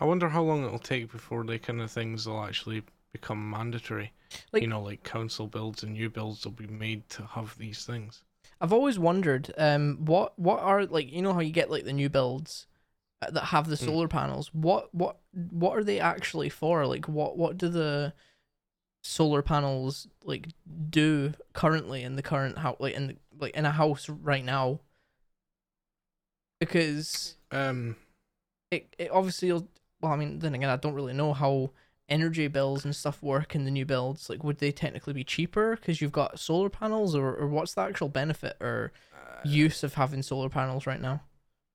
I wonder how long it'll take before they kind of things will actually become mandatory. Like- you know, like council builds and new builds will be made to have these things. I've always wondered, um, what what are like you know how you get like the new builds uh, that have the Hmm. solar panels. What what what are they actually for? Like what what do the solar panels like do currently in the current house like in the, like in a house right now? Because Um, it it obviously well I mean then again I don't really know how energy bills and stuff work in the new builds like would they technically be cheaper because you've got solar panels or, or what's the actual benefit or use of having solar panels right now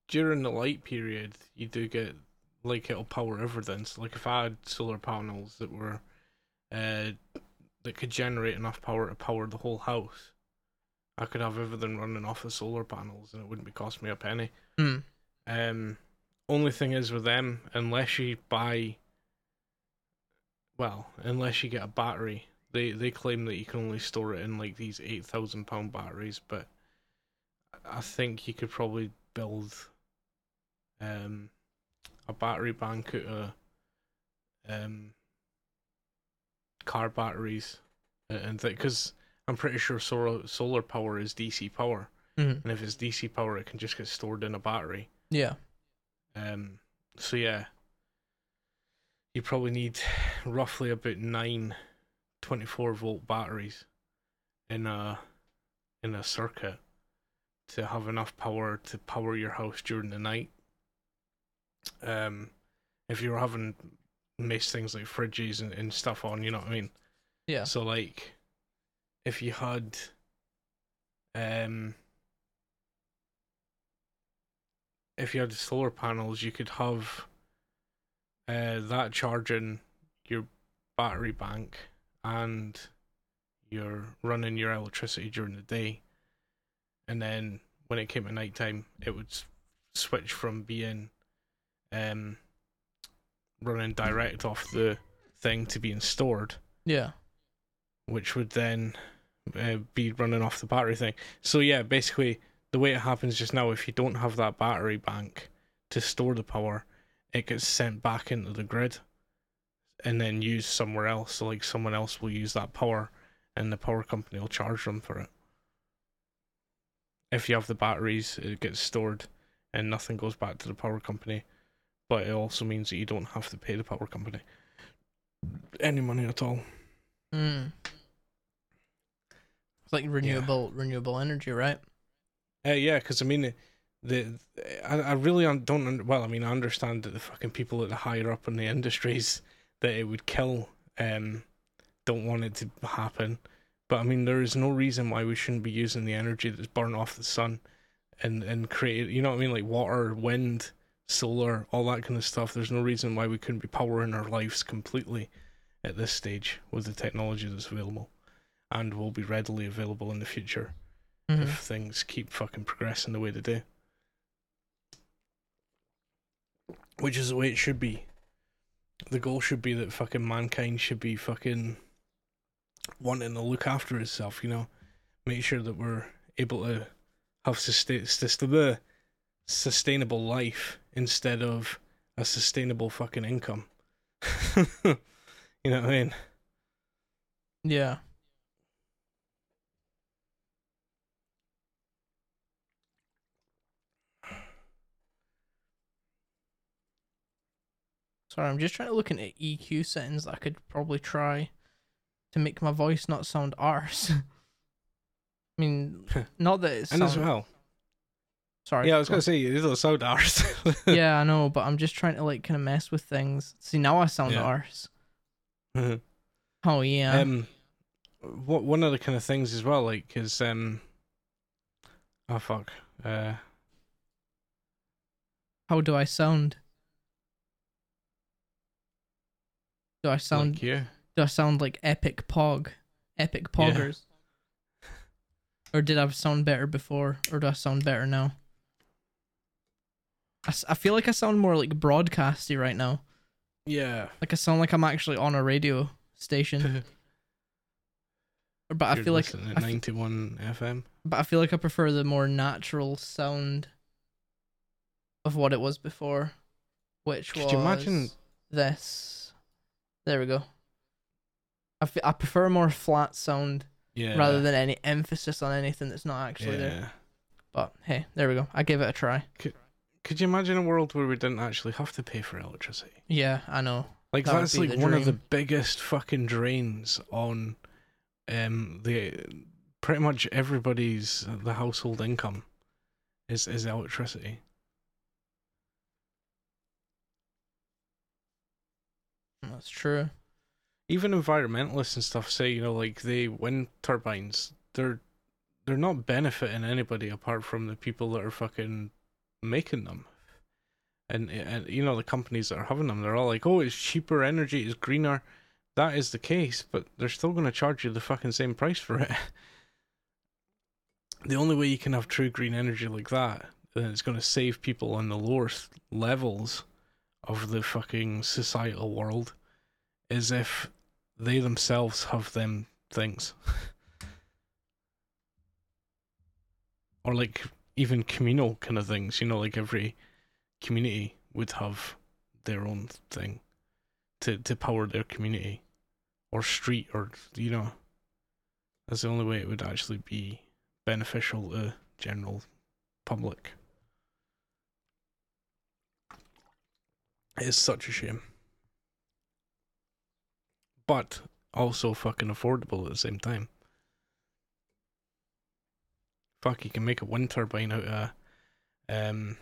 during the light period, you do get like it'll power everything. So, like if I had solar panels that were, uh, that could generate enough power to power the whole house, I could have everything running off the solar panels, and it wouldn't be cost me a penny. Hmm. Um, only thing is with them, unless you buy, well, unless you get a battery, they they claim that you can only store it in like these eight thousand pound batteries, but I think you could probably build um a battery bank out of um car batteries and because I'm pretty sure solar solar power is DC power, Mhm. and if it's DC power, it can just get stored in a battery. yeah Um, so yeah, you probably need roughly about nine 24 volt batteries in a in a circuit to have enough power to power your house during the night. Um, if you're having most things like fridges and, and stuff on, you know what I mean. yeah So like, if you had, um, if you had solar panels, you could have, uh, that charging your battery bank, and you're running your electricity during the day, and then when it came to nighttime, it would switch from being, um, running direct off the thing to being stored yeah which would then uh, be running off the battery thing. So yeah, basically the way it happens just now, if you don't have that battery bank to store the power, it gets sent back into the grid and then used somewhere else. So like someone else will use that power, and the power company will charge them for it. If you have the batteries, it gets stored, and nothing goes back to the power company. But it also means that you don't have to pay the power company any money at all. mm. it's like renewable renewable energy right Uh, yeah, because I mean, the, I, I really don't well. I mean, I understand that the fucking people that are higher up in the industries that it would kill um don't want it to happen, but I mean, there is no reason why we shouldn't be using the energy that's burnt off the sun and and create. You know what I mean? Like water, wind, solar, all that kind of stuff. There's no reason why we couldn't be powering our lives completely at this stage with the technology that's available and will be readily available in the future Mhm. if things keep fucking progressing the way they do. Which is the way it should be. The goal should be that fucking mankind should be fucking wanting to look after itself, you know? Make sure that we're able to have sustain, sustain, sustainable life instead of a sustainable fucking income. [LAUGHS] you know what I mean? Yeah. Sorry, I'm just trying to look into EQ settings that I could probably try to make my voice not sound arse. [LAUGHS] I mean, not that it's And as well. Sorry. Yeah, I was go gonna say these are so ours. on. yeah, I know, but I'm just trying to like kind of mess with things. See, now I sound Yeah. arse. Oh yeah. Um, what one of the kind of things as well, like, is um, oh fuck, uh, How do I sound? Do I sound like you. do I sound like epic pog? Epic Yeah. poggers? Or did I sound better before? Or do I sound better now? I, I feel like I sound more like broadcasty right now. Yeah, Like I sound like I'm actually on a radio station. [LAUGHS] But I You're feel like I at f- ninety-one FM. but I feel like I prefer the more natural sound of what it was before, which was Could you imagine- this. There we go. I, I prefer a more flat sound Yeah, rather than any emphasis on anything that's not actually yeah. there. But hey, there we go. I gave it a try. Could you imagine a world where we didn't actually have to pay for electricity? Yeah, I know. Like That that's like one of the biggest fucking drains on um the pretty much everybody's the household income is is electricity. That's true. Even environmentalists and stuff say, you know, like the wind turbines, they're they're not benefiting anybody apart from the people that are fucking making them. And and you know the companies that are having them, they're all like, "Oh, it's cheaper energy, it's greener." That is the case, but they're still going to charge you the fucking same price for it. the only way you can have true green energy like that, uh, and it's going to save people on the lower levels of the fucking societal world, is if they themselves have them things. [LAUGHS] or like even communal kind of things, you know, like every community would have their own thing to to power their community or street or you know that's the only way it would actually be beneficial to general public. It's such a shame. But also fucking affordable at the same time. Fuck, you can make a wind turbine out of um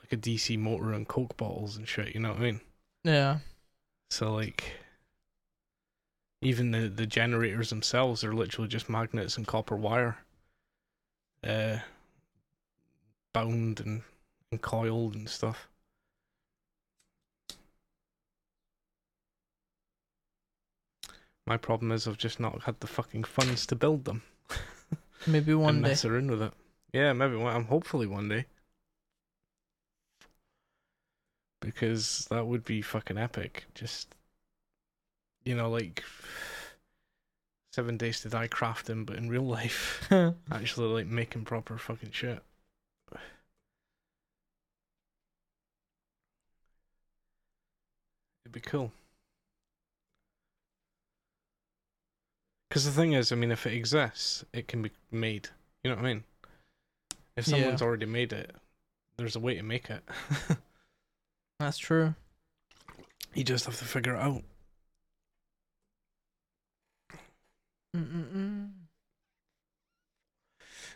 like a DC motor and Coke bottles and shit, you know what I mean? Yeah. So like even the the generators themselves are literally just magnets and copper wire. Uh bound and, and coiled and stuff. My problem is I've just not had the fucking funds to build them Maybe one and day. mess around with it. Yeah, maybe one. I'm hopefully one day. Because that would be fucking epic. Just, you know, like seven days to die crafting, but in real life, [LAUGHS] actually like making proper fucking shit. It'd be cool. Because the thing is, I mean, if it exists, it can be made. You know what I mean? If Yeah. someone's already made it, there's a way to make it. [LAUGHS] That's true. you just have to figure it out. Mm-mm-mm.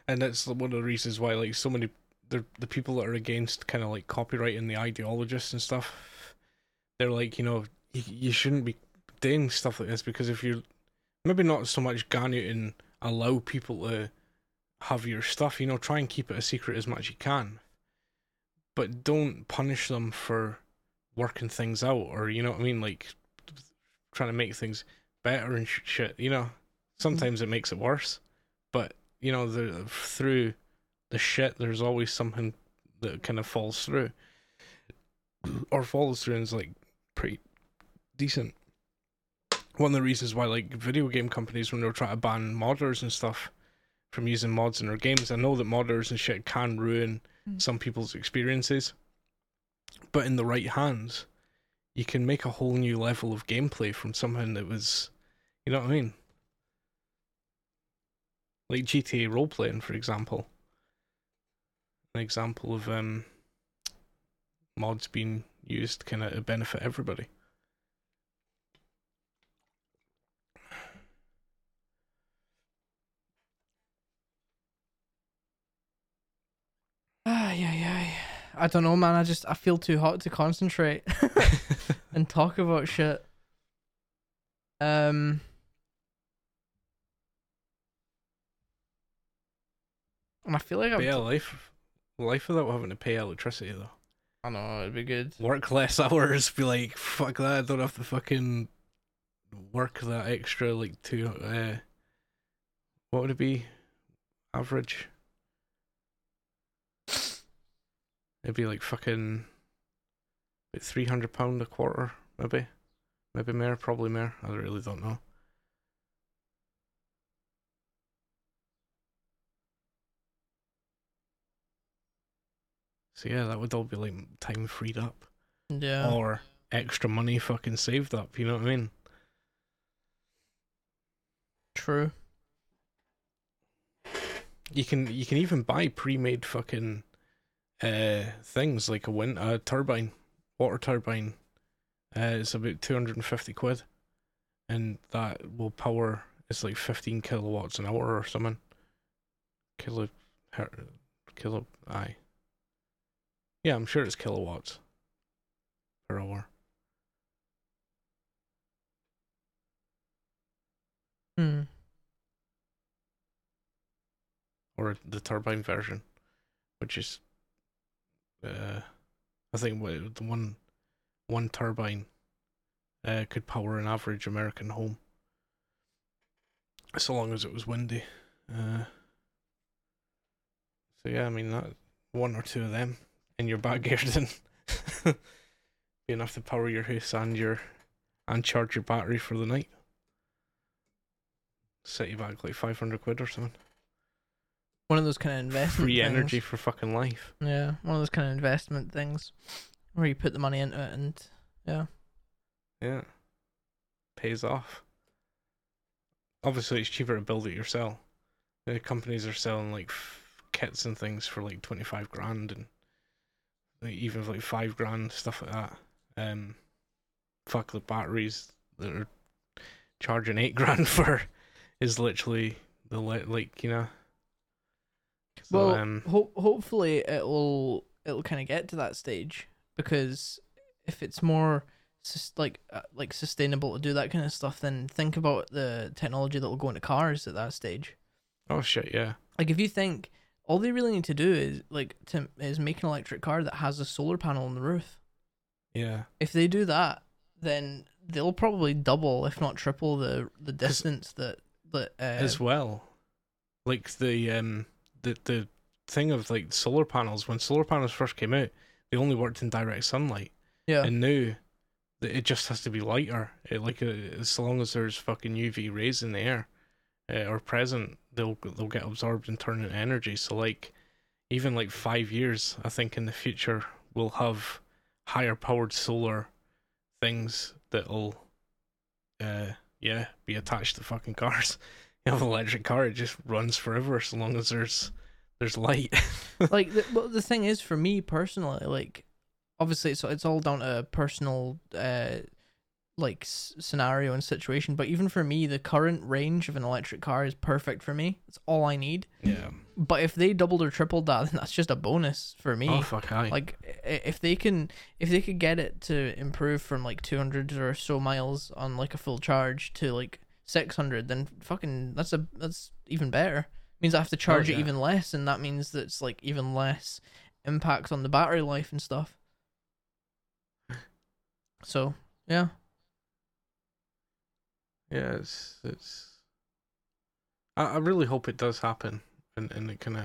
And that's one of the reasons why, like, so many the the people that are against kind of like copyright and the ideologists and stuff, they're like, you know, you, you shouldn't be doing stuff like this because if you're maybe not so much garnet and allow people to have your stuff, you know, try and keep it a secret as much as you can. but don't punish them for working things out, or you know what I mean, like trying to make things better and sh- shit. You know, sometimes it makes it worse, but you know, the through the shit, there's always something that kind of falls through, or falls through and is like pretty decent. One of the reasons why, like video game companies, when they're trying to ban modders and stuff from using mods in their games, I know that modders and shit can ruin Mm. some people's experiences, but in the right hands, you can make a whole new level of gameplay from something that was, you know what I mean? Like GTA role playing, for example. An example of um mods being used kind of to benefit everybody. Yeah, yeah. I don't know, man. I just I feel too hot to concentrate [LAUGHS] and talk about shit. Um. And I feel like I'm. Yeah, life, life without having to pay electricity though. I know it'd be good. Work less [LAUGHS] hours. Be like, fuck that. I don't have to fucking work that extra like two. Uh, what would it be? Average. It'd be like fucking, like three hundred pound a quarter, maybe, maybe more, probably more. I really don't know. So yeah, that would all be like time freed up Yeah. or extra money fucking saved up. You know what I mean? True. You can you can even buy pre-made fucking uh things like a wind a turbine, water turbine. Uh, it's about two hundred and fifty quid, and that will power. It's like fifteen kilowatts an hour or something. Kilo, her, kilo, aye. Yeah, I'm sure it's kilowatts per hour. Hmm. or the turbine version, which is, uh, I think the one, one turbine, uh, could power an average American home, so long as it was windy. Uh, so yeah, I mean that one or two of them in your back [LAUGHS] garden, be enough to power your house and your, and charge your battery for the night. Set you back like five hundred quid or something. One of those kind of investment Free things. energy for fucking life. Yeah, one of those kind of investment things where you put the money into it and yeah. Yeah. Pays off. Obviously, it's cheaper to build it yourself. The companies are selling like f- kits and things for like 25 grand and like, even for like 5 grand, stuff like that. Um, fuck the batteries that are charging 8 [LAUGHS] grand for is literally the li- like, you know. So, Well, um, ho- hopefully it'll it'll kind of get to that stage because if it's more sus- like uh, like sustainable to do that kind of stuff, then think about the technology that will go into cars at that stage. oh shit, yeah. Like if you think all they really need to do is like to is make an electric car that has a solar panel on the roof. Yeah. If they do that, then they'll probably double, if not triple, the the distance that that uh, as well. Like the um the the thing of like solar panels when solar panels first came out, they only worked in direct sunlight, yeah and now it just has to be lighter. It, like uh, as long as there's fucking UV rays in the air uh, or present, they'll they'll get absorbed and turn into energy. So like even like five years, I think in the future we'll have higher powered solar things that'll uh yeah be attached to fucking [LAUGHS] cars. You have an electric car, it just runs forever so long as there's there's light. [LAUGHS] like the, well, the thing is for me personally like obviously it's, it's all down to personal uh like s- scenario and situation but even for me the current range of an electric car is perfect for me it's all i need yeah. but if they doubled or tripled that [LAUGHS] then that's just a bonus for me Oh fuck aye. like i- if they can if they could get it to improve from like 200 or so miles on like a full charge to like 600 then fucking that's a that's even better means i have to charge it oh, yeah. even less and that means that it's like even less impact on the battery life and stuff. [LAUGHS] So yeah, Yeah, it's it's. I, I really hope it does happen, and and it kind of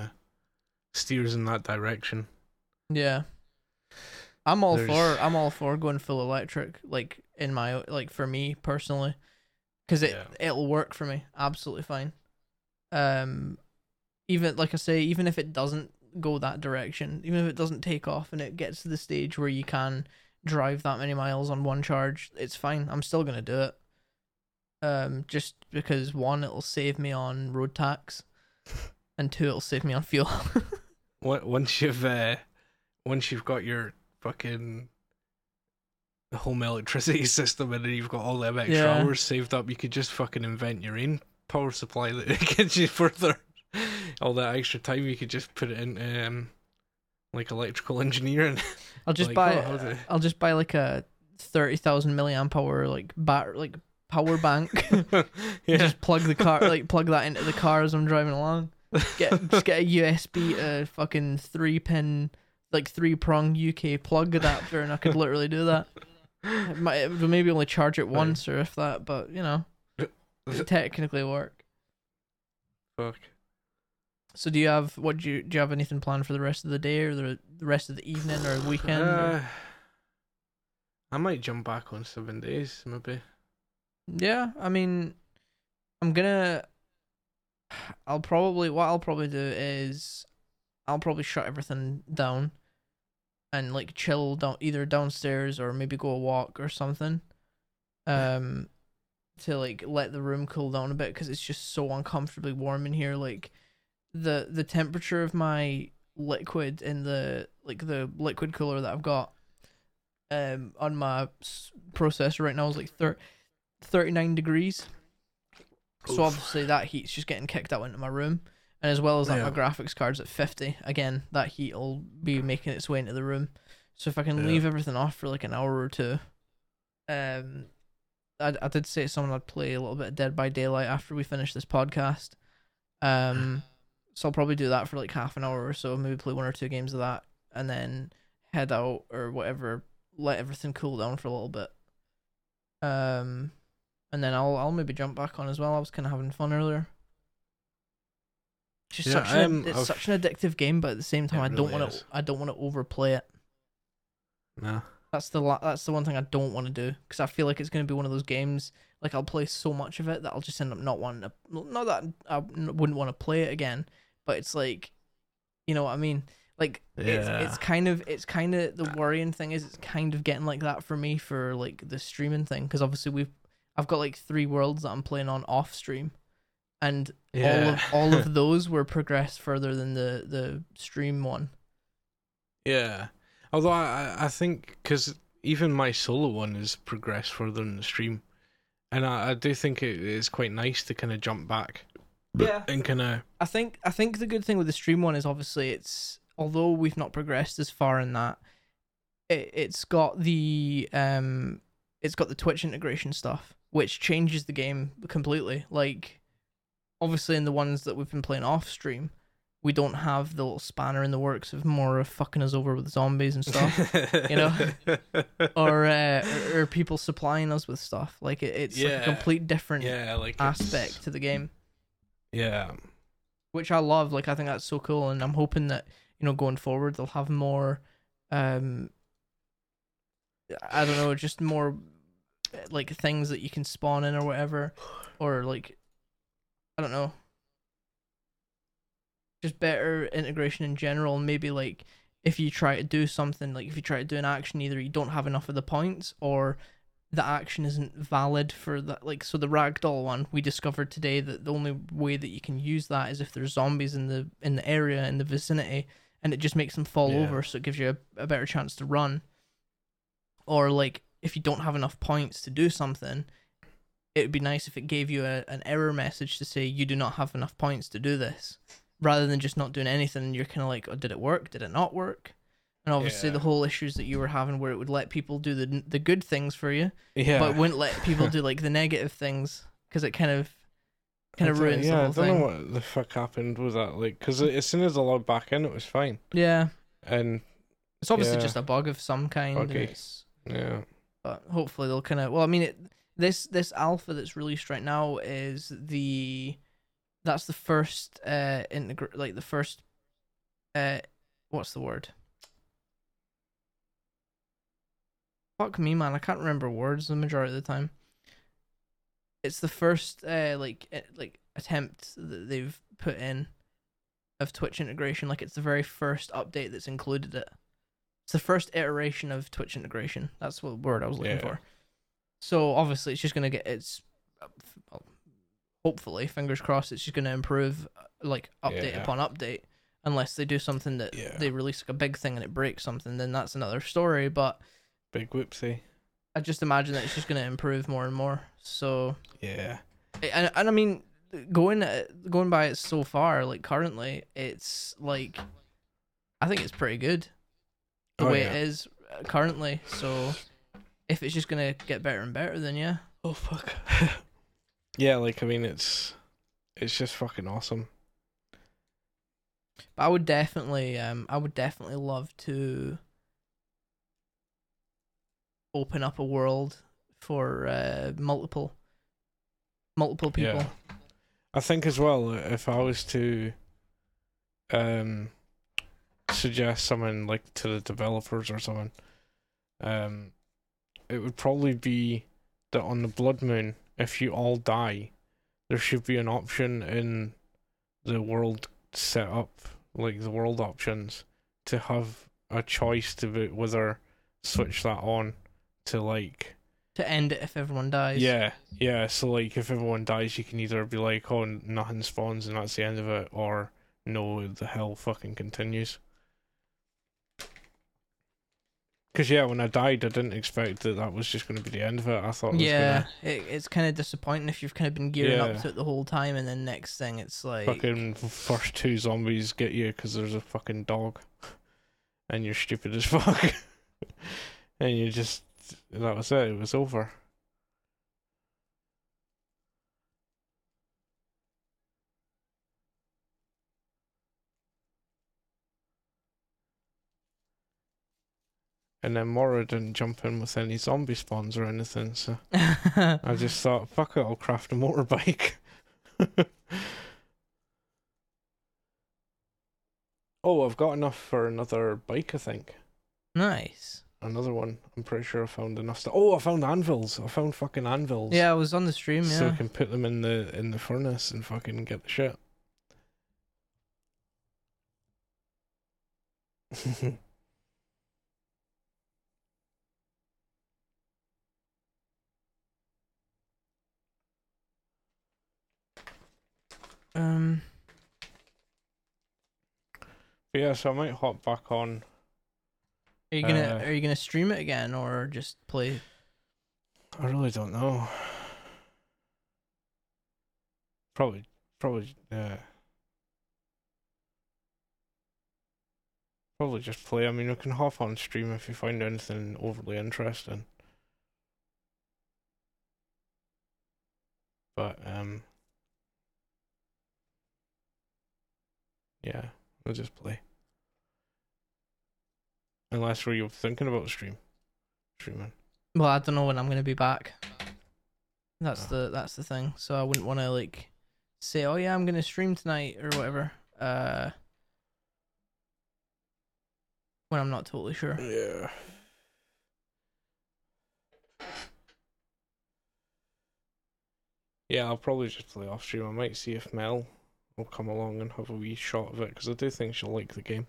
steers in that direction. yeah. I'm all for I'm all for going full electric. Like in my like for me personally, because it Yeah. it'll work for me absolutely fine. Um, even like I say, even if it doesn't go that direction, even if it doesn't take off and it gets to the stage where you can drive that many miles on one charge, it's fine. I'm still gonna do it. Um, just because one, it'll save me on road tax, [LAUGHS] and two, it'll save me on fuel. [LAUGHS] On- Once you've uh, once you've got your fucking home electricity [LAUGHS] system and then you've got all them extra Yeah. hours saved up, you could just fucking invent your own power supply that [LAUGHS] gets you further. All that extra time you could just put it in um like electrical engineering. [LAUGHS] I'll just Like, buy. oh, I'll just buy like a thirty thousand milliamp hour like bat like power bank. yeah. Just plug the car, like plug that into the car as I'm driving along. Get just get a USB, uh, fucking three pin, like three prong UK plug adapter, and I could literally do that. It might it would maybe only charge it once or if that, but you know, it [LAUGHS] technically work. Fuck. So do you have what do you do? You have anything planned for the rest of the day or the the rest of the evening or weekend? or- Uh, I might jump back on seven days, maybe. Yeah, I mean, I'm gonna. I'll probably what I'll probably do is, I'll probably shut everything down, and like chill down either downstairs or maybe go a walk or something, um, to like let the room cool down a bit because it's just so uncomfortably warm in here. Like, the the temperature of my liquid in the like the liquid cooler that I've got, um, on my processor right now is like thir- 39 degrees. So obviously that heat's just getting kicked out into my room. And as well as that, my graphics card's at 50. Again, that heat will be making its way into the room. So if I can Yeah. leave everything off for like an hour or two, um, I, I did say to someone I'd play a little bit of Dead by Daylight after we finish this podcast. Um, [SIGHS] so I'll probably do that for like half an hour or so, maybe play one or two games of that, and then head out or whatever. Let everything cool down for a little bit. Um, and then I'll I'll maybe jump back on as well. I was kind of having fun earlier. It's just Yeah, such an um, it's I've- such an addictive game, but at the same time, I don't want to I don't want to overplay it. No. That's the la- that's the one thing I don't want to do because I feel like it's going to be one of those games like I'll play so much of it that I'll just end up not wanting to. Not that I wouldn't want to play it again, but it's like, you know what I mean. Like it's it's kind of it's kind of the worrying thing is it's kind of getting like that for me for like the streaming thing because obviously we've I've got like three worlds that I'm playing on off stream, and all of [LAUGHS] all of those were progressed further than the the stream one. Yeah. Although I, I- I think because even my solo one has progressed further than the stream, and I, I do think it is quite nice to kind of jump back Yeah. and kind of I think I think the good thing with the stream one is obviously it's although we've not progressed as far in that, it it's got the um it's got the Twitch integration stuff, which changes the game completely. Like obviously in the ones that we've been playing off stream, we don't have the little spanner in the works of more of fucking us over with zombies and stuff. you know? [LAUGHS] or, uh, or or people supplying us with stuff. Like it, it's like a complete different yeah, like it's- aspect to the game. Yeah, which I love. Like I think that's so cool, and I'm hoping that you know going forward they'll have more. Um, I don't know, just more like things that you can spawn in or whatever, or like I don't know, just better integration in general. and Maybe like if you try to do something, like if you try to do an action, either you don't have enough of the points or the action isn't valid for that like so the ragdoll one we discovered today that the only way that you can use that is if there's zombies in the in the area in the vicinity and it just makes them fall Yeah. over so it gives you a, a better chance to run or like if you don't have enough points to do something it would be nice if it gave you a, an error message to say you do not have enough points to do this rather than just not doing anything and you're kind of like oh, did it work did it not work and obviously Yeah. the whole issues that you were having where it would let people do the the good things for you yeah. but wouldn't let people [LAUGHS] do like the negative things because it kind of kind of ruins yeah, the whole I don't thing. know what the fuck happened with that. Like, because as soon as I logged back in, it was fine. Yeah, and It's obviously Yeah. just a bug of some kind. it's- yeah, but hopefully they'll kind of. Well, I mean, it, this this alpha that's released right now is the that's the first uh integra- like the first uh what's the word? Fuck me, man! I can't remember words the majority of the time. It's the first uh like eh, like attempt that they've put in of Twitch integration. Like it's the very first update that's included it. It's the first iteration of Twitch integration. That's what word I was looking Yeah. for. So obviously, it's just gonna get it's. Well, hopefully, fingers crossed, it's just gonna improve, uh, like update Yeah. upon update. Unless they do something that Yeah. they release like a big thing and it breaks something, then that's another story. But big whoopsie. I just imagine that it's just gonna improve more and more. So Yeah, and, and I mean, going uh, going by it so far, like currently, it's like, I think it's pretty good, the Oh, way yeah. it is uh, currently. So, if it's just gonna get better and better, then yeah. Oh fuck. [LAUGHS] yeah, like I mean, it's it's just fucking awesome. But I would definitely, um, I would definitely love to open up a world for uh multiple, multiple people. Yeah. I think as well, if I was to um suggest someone like to the developers or someone, um, it would probably be that on the Blood Moon, if you all die, there should be an option in the world set up, like the world options, to have a choice to be, whether switch that on to like To end it if everyone dies. yeah, yeah. So like, if everyone dies, you can either be like, "Oh, nothing spawns and that's the end of it," or "No, the hell fucking continues." Because yeah, when I died, I didn't expect that that was just going to be the end of it. I thought it was Yeah, it, it's kind of disappointing if you've kind of been gearing Yeah. up to it the whole time, and then next thing it's like, fucking first two zombies get you because there's a fucking dog, and you're stupid as [LAUGHS] fuck, and you just that was it. It was over. And then Mora didn't jump in with any zombie spawns or anything, so [LAUGHS] I just thought, fuck it, I'll craft a motorbike. [LAUGHS] oh, I've got enough for another bike, I think. nice. Another one. I'm pretty sure I found enough stuff. Oh, I found anvils. I found fucking anvils. Yeah, I was on the stream. So I can put them in the in the furnace and fucking get the shit. [LAUGHS] um, yeah, so I might hop back on. are you gonna Uh, are you gonna stream it again or just play? I really don't know. Probably, probably, uh, probably just play. I mean, you can hop on stream if you find anything overly interesting. But um, yeah, I'll just play. Unless were you thinking about stream, streaming? Well, I don't know when I'm gonna be back. That's Oh. the that's the thing. So I wouldn't want to like say, oh yeah, I'm gonna stream tonight or whatever. Uh, when I'm not totally sure. Yeah. Yeah, I'll probably just play off stream. I might see if Mel will come along and have a wee shot of it because I do think she'll like the game.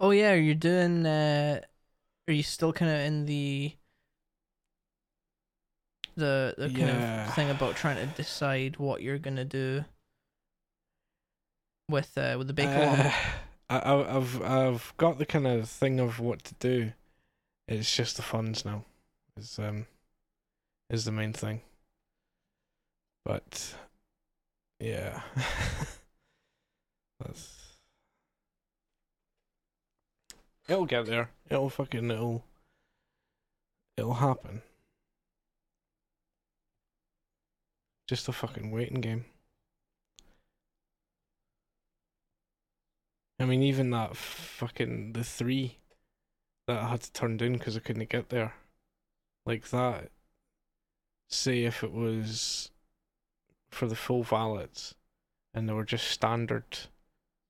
Oh yeah, are you doing? Uh, are you still kind of in the the the kind Yeah. of thing about trying to decide what you're gonna do with uh with the bake along? Uh, I, I- I've I've got the kind of thing of what to do. It's just the funds now. Is um is the main thing. But yeah. [LAUGHS] That's It'll get there. It'll fucking it'll it'll happen. Just a fucking waiting game. I mean, even that fucking the three that I had to turn down because I couldn't get there, like that. Say if it was for the full valets, and they were just standard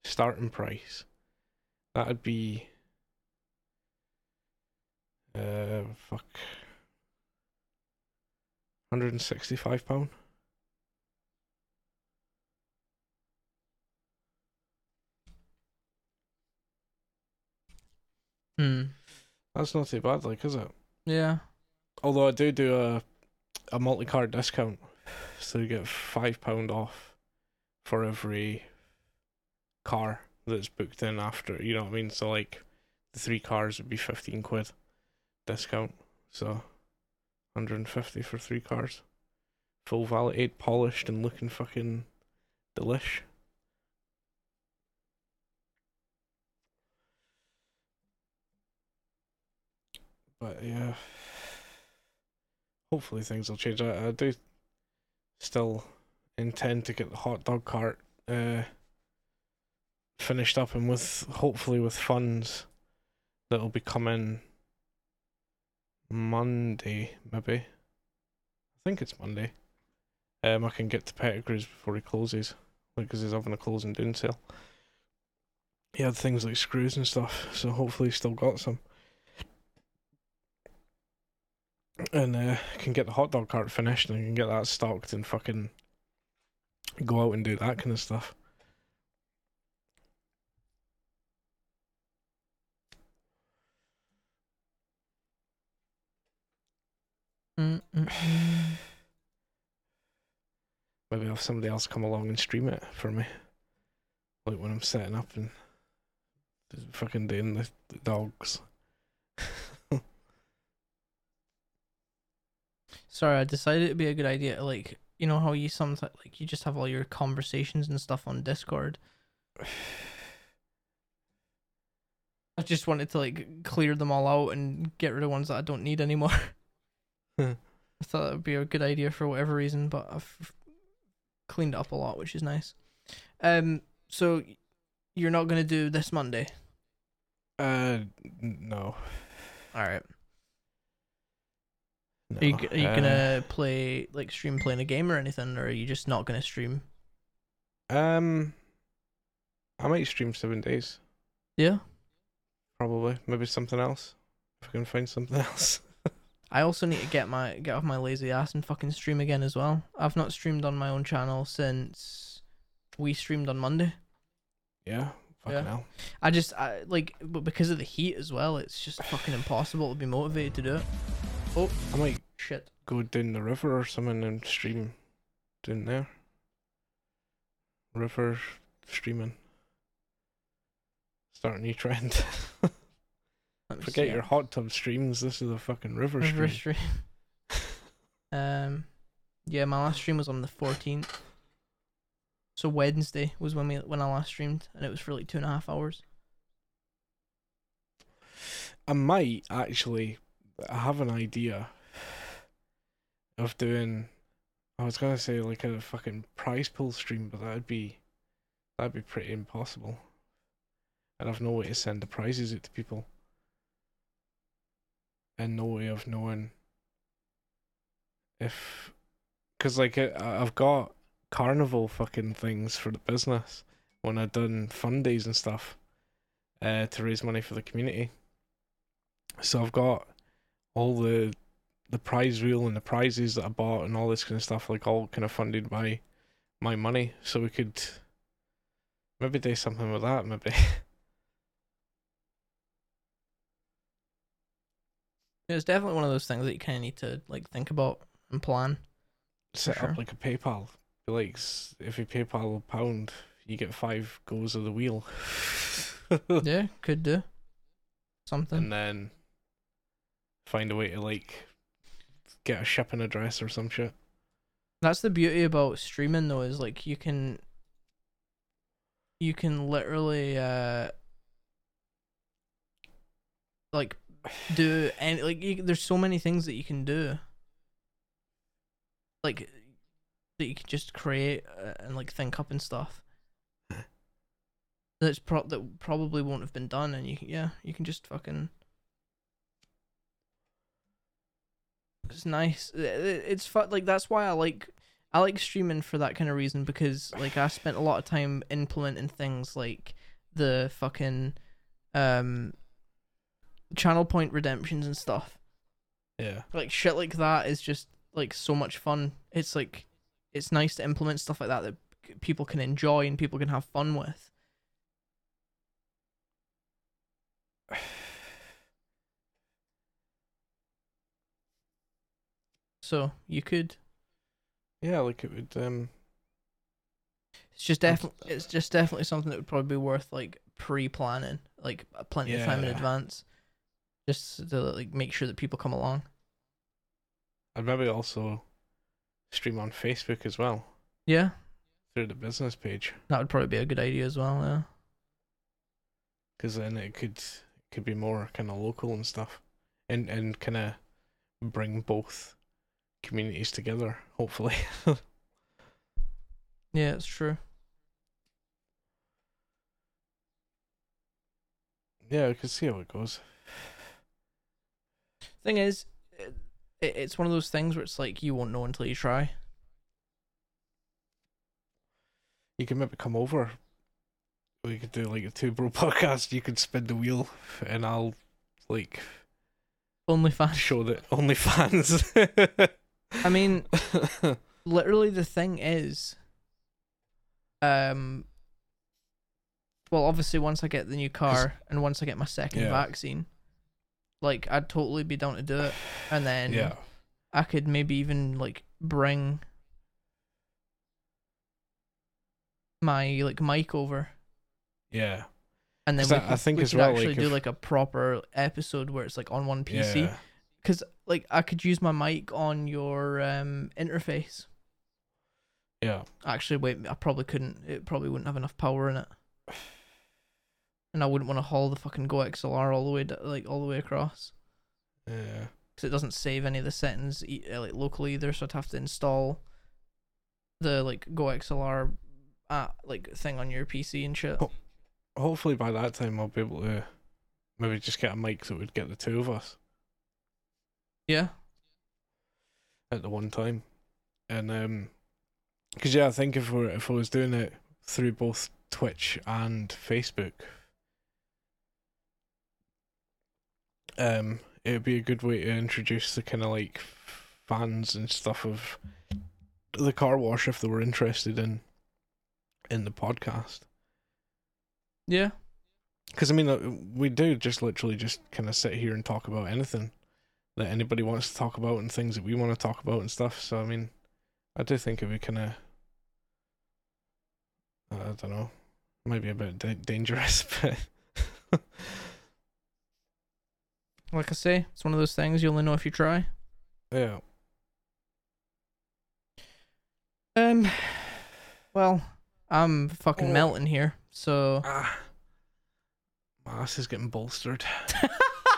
starting price, that'd be uh fuck. Hundred and sixty-five pound. Hmm. That's not too bad, like, is it? Yeah. Although I do do a a multi-card discount, so you get five pound off for every car that's booked in after. You know what I mean? So like, the three cars would be fifteen quid discount. So, hundred and fifty for three cars, full validated, polished, and looking fucking delish. But yeah, hopefully things will change. I, I do still intend to get the hot dog cart uh, finished up and with hopefully with funds that'll be coming Monday, maybe. I think it's Monday. Um, I can get to Pettigrew's before he closes, because he's having a closing down sale. He had things like screws and stuff, so hopefully he's still got some. And uh, can get the hot dog cart finished and can get that stocked and fucking go out and do that kind of stuff. [SIGHS] Maybe have somebody else come along and stream it for me. Like when I'm setting up and fucking doing the, the dogs. [LAUGHS] Sorry, I decided it'd be a good idea. Like, you know how you sometimes like you just have all your conversations and stuff on Discord. [SIGHS] I just wanted to like clear them all out and get rid of ones that I don't need anymore. [LAUGHS] I thought that would be a good idea for whatever reason, but I've cleaned up a lot, which is nice. Um, so you're not gonna do this Monday, Uh, no. all right? No. Are you, are you Uh, gonna play like stream playing a game or anything, or are you just not gonna stream? Um, I might stream seven days. Yeah. Probably. Maybe something else. If I can find something [LAUGHS] else. I also need to get my get off my lazy ass and fucking stream again as well. I've not streamed on my own channel since we streamed on Monday. yeah. Fucking Yeah. hell. I just I like but because of the heat as well, it's just fucking impossible to be motivated to do it. Oh I might shit. go down the river or something and stream down there. River streaming. Start a new trend. [LAUGHS] Forget your hot tub streams. This is a fucking river, River stream. stream. [LAUGHS] um yeah, my last stream was on the fourteenth. So Wednesday was when we when I last streamed and it was for like two and a half hours. I might actually I have an idea of doing I was gonna say like a fucking prize pool stream, but that'd be that'd be pretty impossible. I'd have no way to send the prizes out to people. And no way of knowing if because like I, I've got carnival fucking things for the business when I've done fun days and stuff uh to raise money for the community. So I've got all the the prize reel and the prizes that I bought and all this kind of stuff, like all kind of funded by my money. So we could maybe do something with that. Maybe [LAUGHS] It's definitely one of those things that you kinda need to like think about and plan. set sure. up like a PayPal. Like if you PayPal a pound, you get five goes of the wheel. [LAUGHS] yeah, could do. Something. and then find a way to like get a shipping address or some shit. That's the beauty about streaming though, is like you can you can literally uh like do any like you, there's so many things that you can do like that you can just create uh, and like think up and stuff that's pro- that probably won't have been done, and you can, yeah, you can just fucking. It's nice. It's fun. Like that's why I like I like streaming for that kind of reason because like I spent a lot of time implementing things like the fucking um channel point redemptions and stuff. Yeah. Like shit like that is just like so much fun. It's like it's nice to implement stuff like that that people can enjoy and people can have fun with. [SIGHS] [SIGHS] So you could. Yeah, like it would um It's just definitely. It's just definitely something that would probably be worth like pre-planning, like uh, plenty of time in Yeah. advance, just to like make sure that people come along. I'd maybe also stream on Facebook as well Yeah, through the business page that would probably be a good idea as well. Yeah. because then it could could be more kind of local and stuff, and and kind of bring both communities together. Hopefully, [LAUGHS] Yeah, it's true. yeah, I can see how it goes. Thing is, it, it's one of those things where it's like you won't know until you try. You can maybe come over. We could do like a two bro [LAUGHS] podcast. You could spin the wheel, and I'll like Only fans. show the OnlyFans. [LAUGHS] I mean, literally, the thing is, um, well, obviously, once I get the new car and once I get my second Yeah. vaccine, like I'd totally be down to do it, and then yeah, I could maybe even like bring my like mic over, yeah, and then 'Cause we I- could, I think we as could well, actually like, do if- like a proper episode where it's like on one PC. yeah. because like I could use my mic on your um interface. Yeah, Actually, wait, I probably couldn't. It probably wouldn't have enough power in it, [SIGHS] and I wouldn't want to haul the fucking GoXLR all the way d- like all the way across yeah. because it doesn't save any of the settings uh, like locally either. So I'd have to install the like GoXLR uh, like thing on your PC and shit. Hopefully by that time I'll be able to maybe just get a mic that would get the two of us Yeah, at the one time, and um, because yeah, I think if we if I was doing it through both Twitch and Facebook, um, it would be a good way to introduce the kind of like fans and stuff of the car wash if they were interested in in the podcast. yeah, Because I mean, uh, we do just literally just kind of sit here and talk about anything that anybody wants to talk about and things that we want to talk about and stuff. So I mean, I do think it would kind of, I don't know, might be a bit da- dangerous, [LAUGHS] but like I say, it's one of those things you only know if you try. yeah, Um, well, I'm fucking Oh. melting here, so. ah, my ass is getting bolstered. [LAUGHS]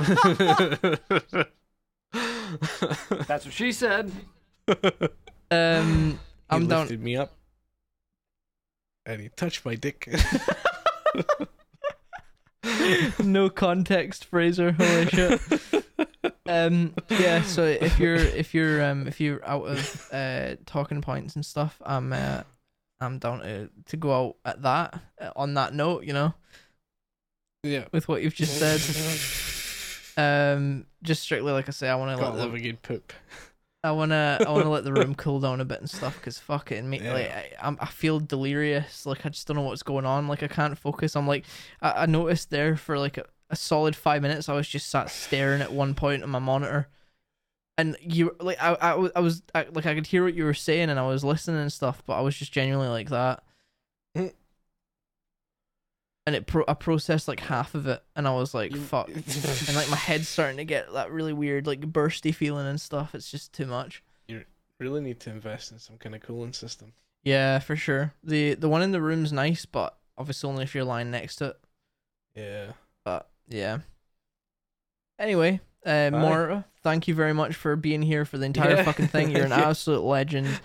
[LAUGHS] That's what she said. [LAUGHS] Um, he I'm down. lifted me up, and he touched my dick. [LAUGHS] no context, Fraser. Holy shit. [LAUGHS] Um, yeah. So if you're if you're um if you're out of uh talking points and stuff, I'm uh I'm down to to go out at that uh, on that note. You know, yeah. with what you've just said. Um, just strictly like I say, I want to let love the, a good poop. I wanna I wanna let the room [LAUGHS] cool down a bit and stuff because fuck it, and me Yeah. like I, I'm, I feel delirious. Like I just don't know what's going on. Like I can't focus. I'm like I, I noticed there for like a, a solid five minutes. I was just sat staring at one point on my monitor, and you like I I, was- I was I, like I could hear what you were saying and I was listening and stuff, but I was just genuinely like that. And it pro- I processed like half of it, and I was like, "Fuck!" and like my head's starting to get that really weird, like bursty feeling and stuff. It's just too much. You really need to invest in some kind of cooling system. Yeah, for sure. the The one in the room's nice, but obviously only if you're lying next to it. Yeah. But yeah. Anyway, uh. Mora, thank you very much for being here for the entire Yeah. fucking thing. You're an Yeah. [LAUGHS] absolute legend.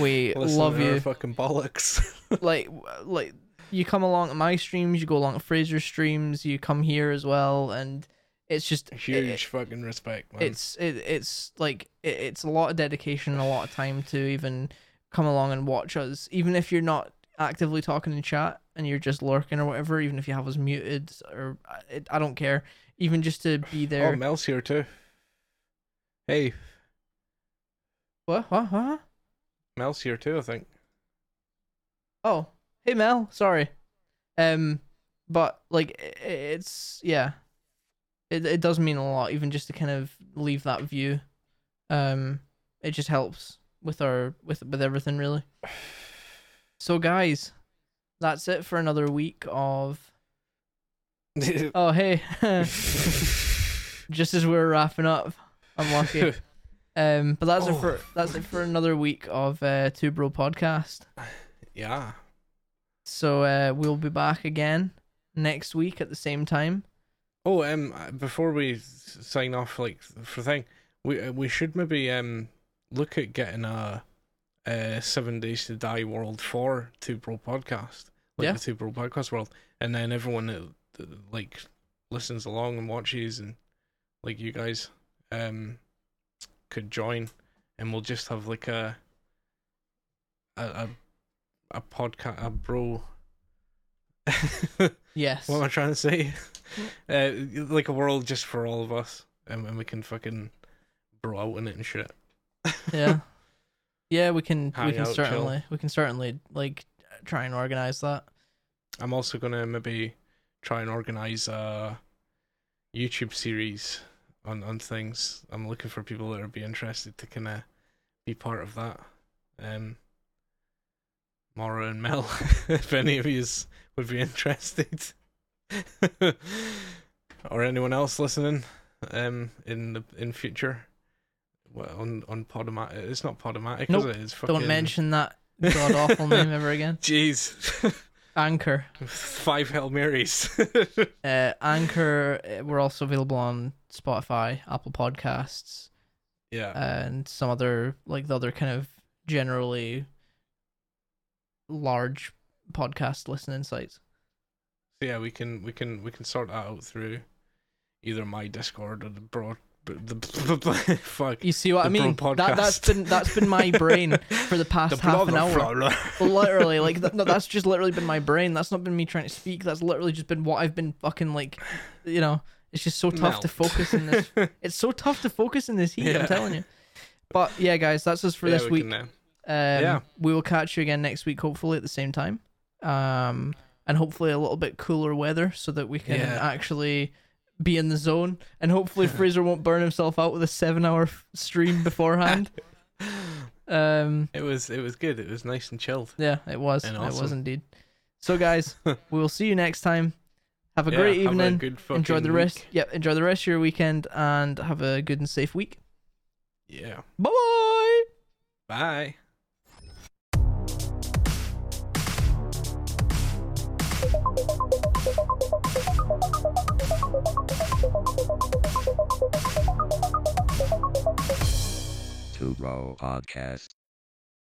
We Listen love you. fucking bollocks. Like, like you come along to my streams, you go along to Fraser's streams, you come here as well, and it's just it- Huge fucking respect, man. it's it, it's like it, it's a lot of dedication and a lot of time to even come along and watch us even if you're not actively talking in chat and you're just lurking or whatever even if you have us muted or it, i don't care even just to be there. Oh, there Mel's here too. Hey, what, what what Mel's here too. I think. oh hey mel. Sorry. Um but like it's yeah. It, it does mean a lot even just to kind of leave that view. Um it just helps with our with with everything really. So guys that's it for another week of [LAUGHS] oh hey. [LAUGHS] Just as we're wrapping up i'm lucky. [LAUGHS] Um but that's it Oh. for that's it for another week of uh two bro podcast. Yeah. So uh we'll be back again next week at the same time. Oh, um, uh, before we sign off, like for thing, we uh, we should maybe um look at getting a, a seven days to die world for Two Bro podcast, like Yeah. the Two Bro podcast world, and then everyone that, that like listens along and watches and like you guys um could join, and we'll just have like a a a, a podcast a bro. [LAUGHS] yes What am I trying to say? [LAUGHS] Uh, like a world just for all of us, and, and we can fucking bro out in it and shit. yeah [LAUGHS] yeah we can we can out, chill. certainly we can certainly like try and organize that I'm also gonna maybe try and organize a YouTube series on on things. I'm looking for people that would be interested to kind of be part of that. Um, Mara and Mel, [LAUGHS] if any of you would be interested, [LAUGHS] or anyone else listening, um, in the in future, well, on on Podomatic. It's not Podomatic, Nope. is it? It's fucking. don't mention that god awful [LAUGHS] name ever again Jeez, anchor five Hail Marys. uh anchor uh, we're also available on spotify apple podcasts yeah. and some other like the other kind of generally large podcast listening sites. So yeah, we can we can we can sort that out through either my Discord or the broad the, the [LAUGHS] fuck you see what i mean? Bro that's been that's been my brain [LAUGHS] for the past the half an hour. Literally like th- [LAUGHS] no, that's just literally been my brain. That's not been me trying to speak. That's literally just been what i've been fucking like you know it's just so tough to focus in this it's so tough to focus in this heat Yeah. i'm telling you. But yeah guys that's us for Yeah, this we week. can, uh, um Yeah. we will catch you again next week hopefully at the same time um and hopefully a little bit cooler weather so that we can Yeah. actually be in the zone and hopefully [LAUGHS] fraser won't burn himself out with a seven hour stream beforehand [LAUGHS] um it was it was good. It was nice and chilled. yeah, it was. And It was indeed. So, guys, [LAUGHS] we will see you next time. Have a Yeah, great a evening. good enjoy the rest. week. Yep, enjoy the rest of your weekend and have a good and safe week. Yeah. Bye bye bye. Bro Podcast.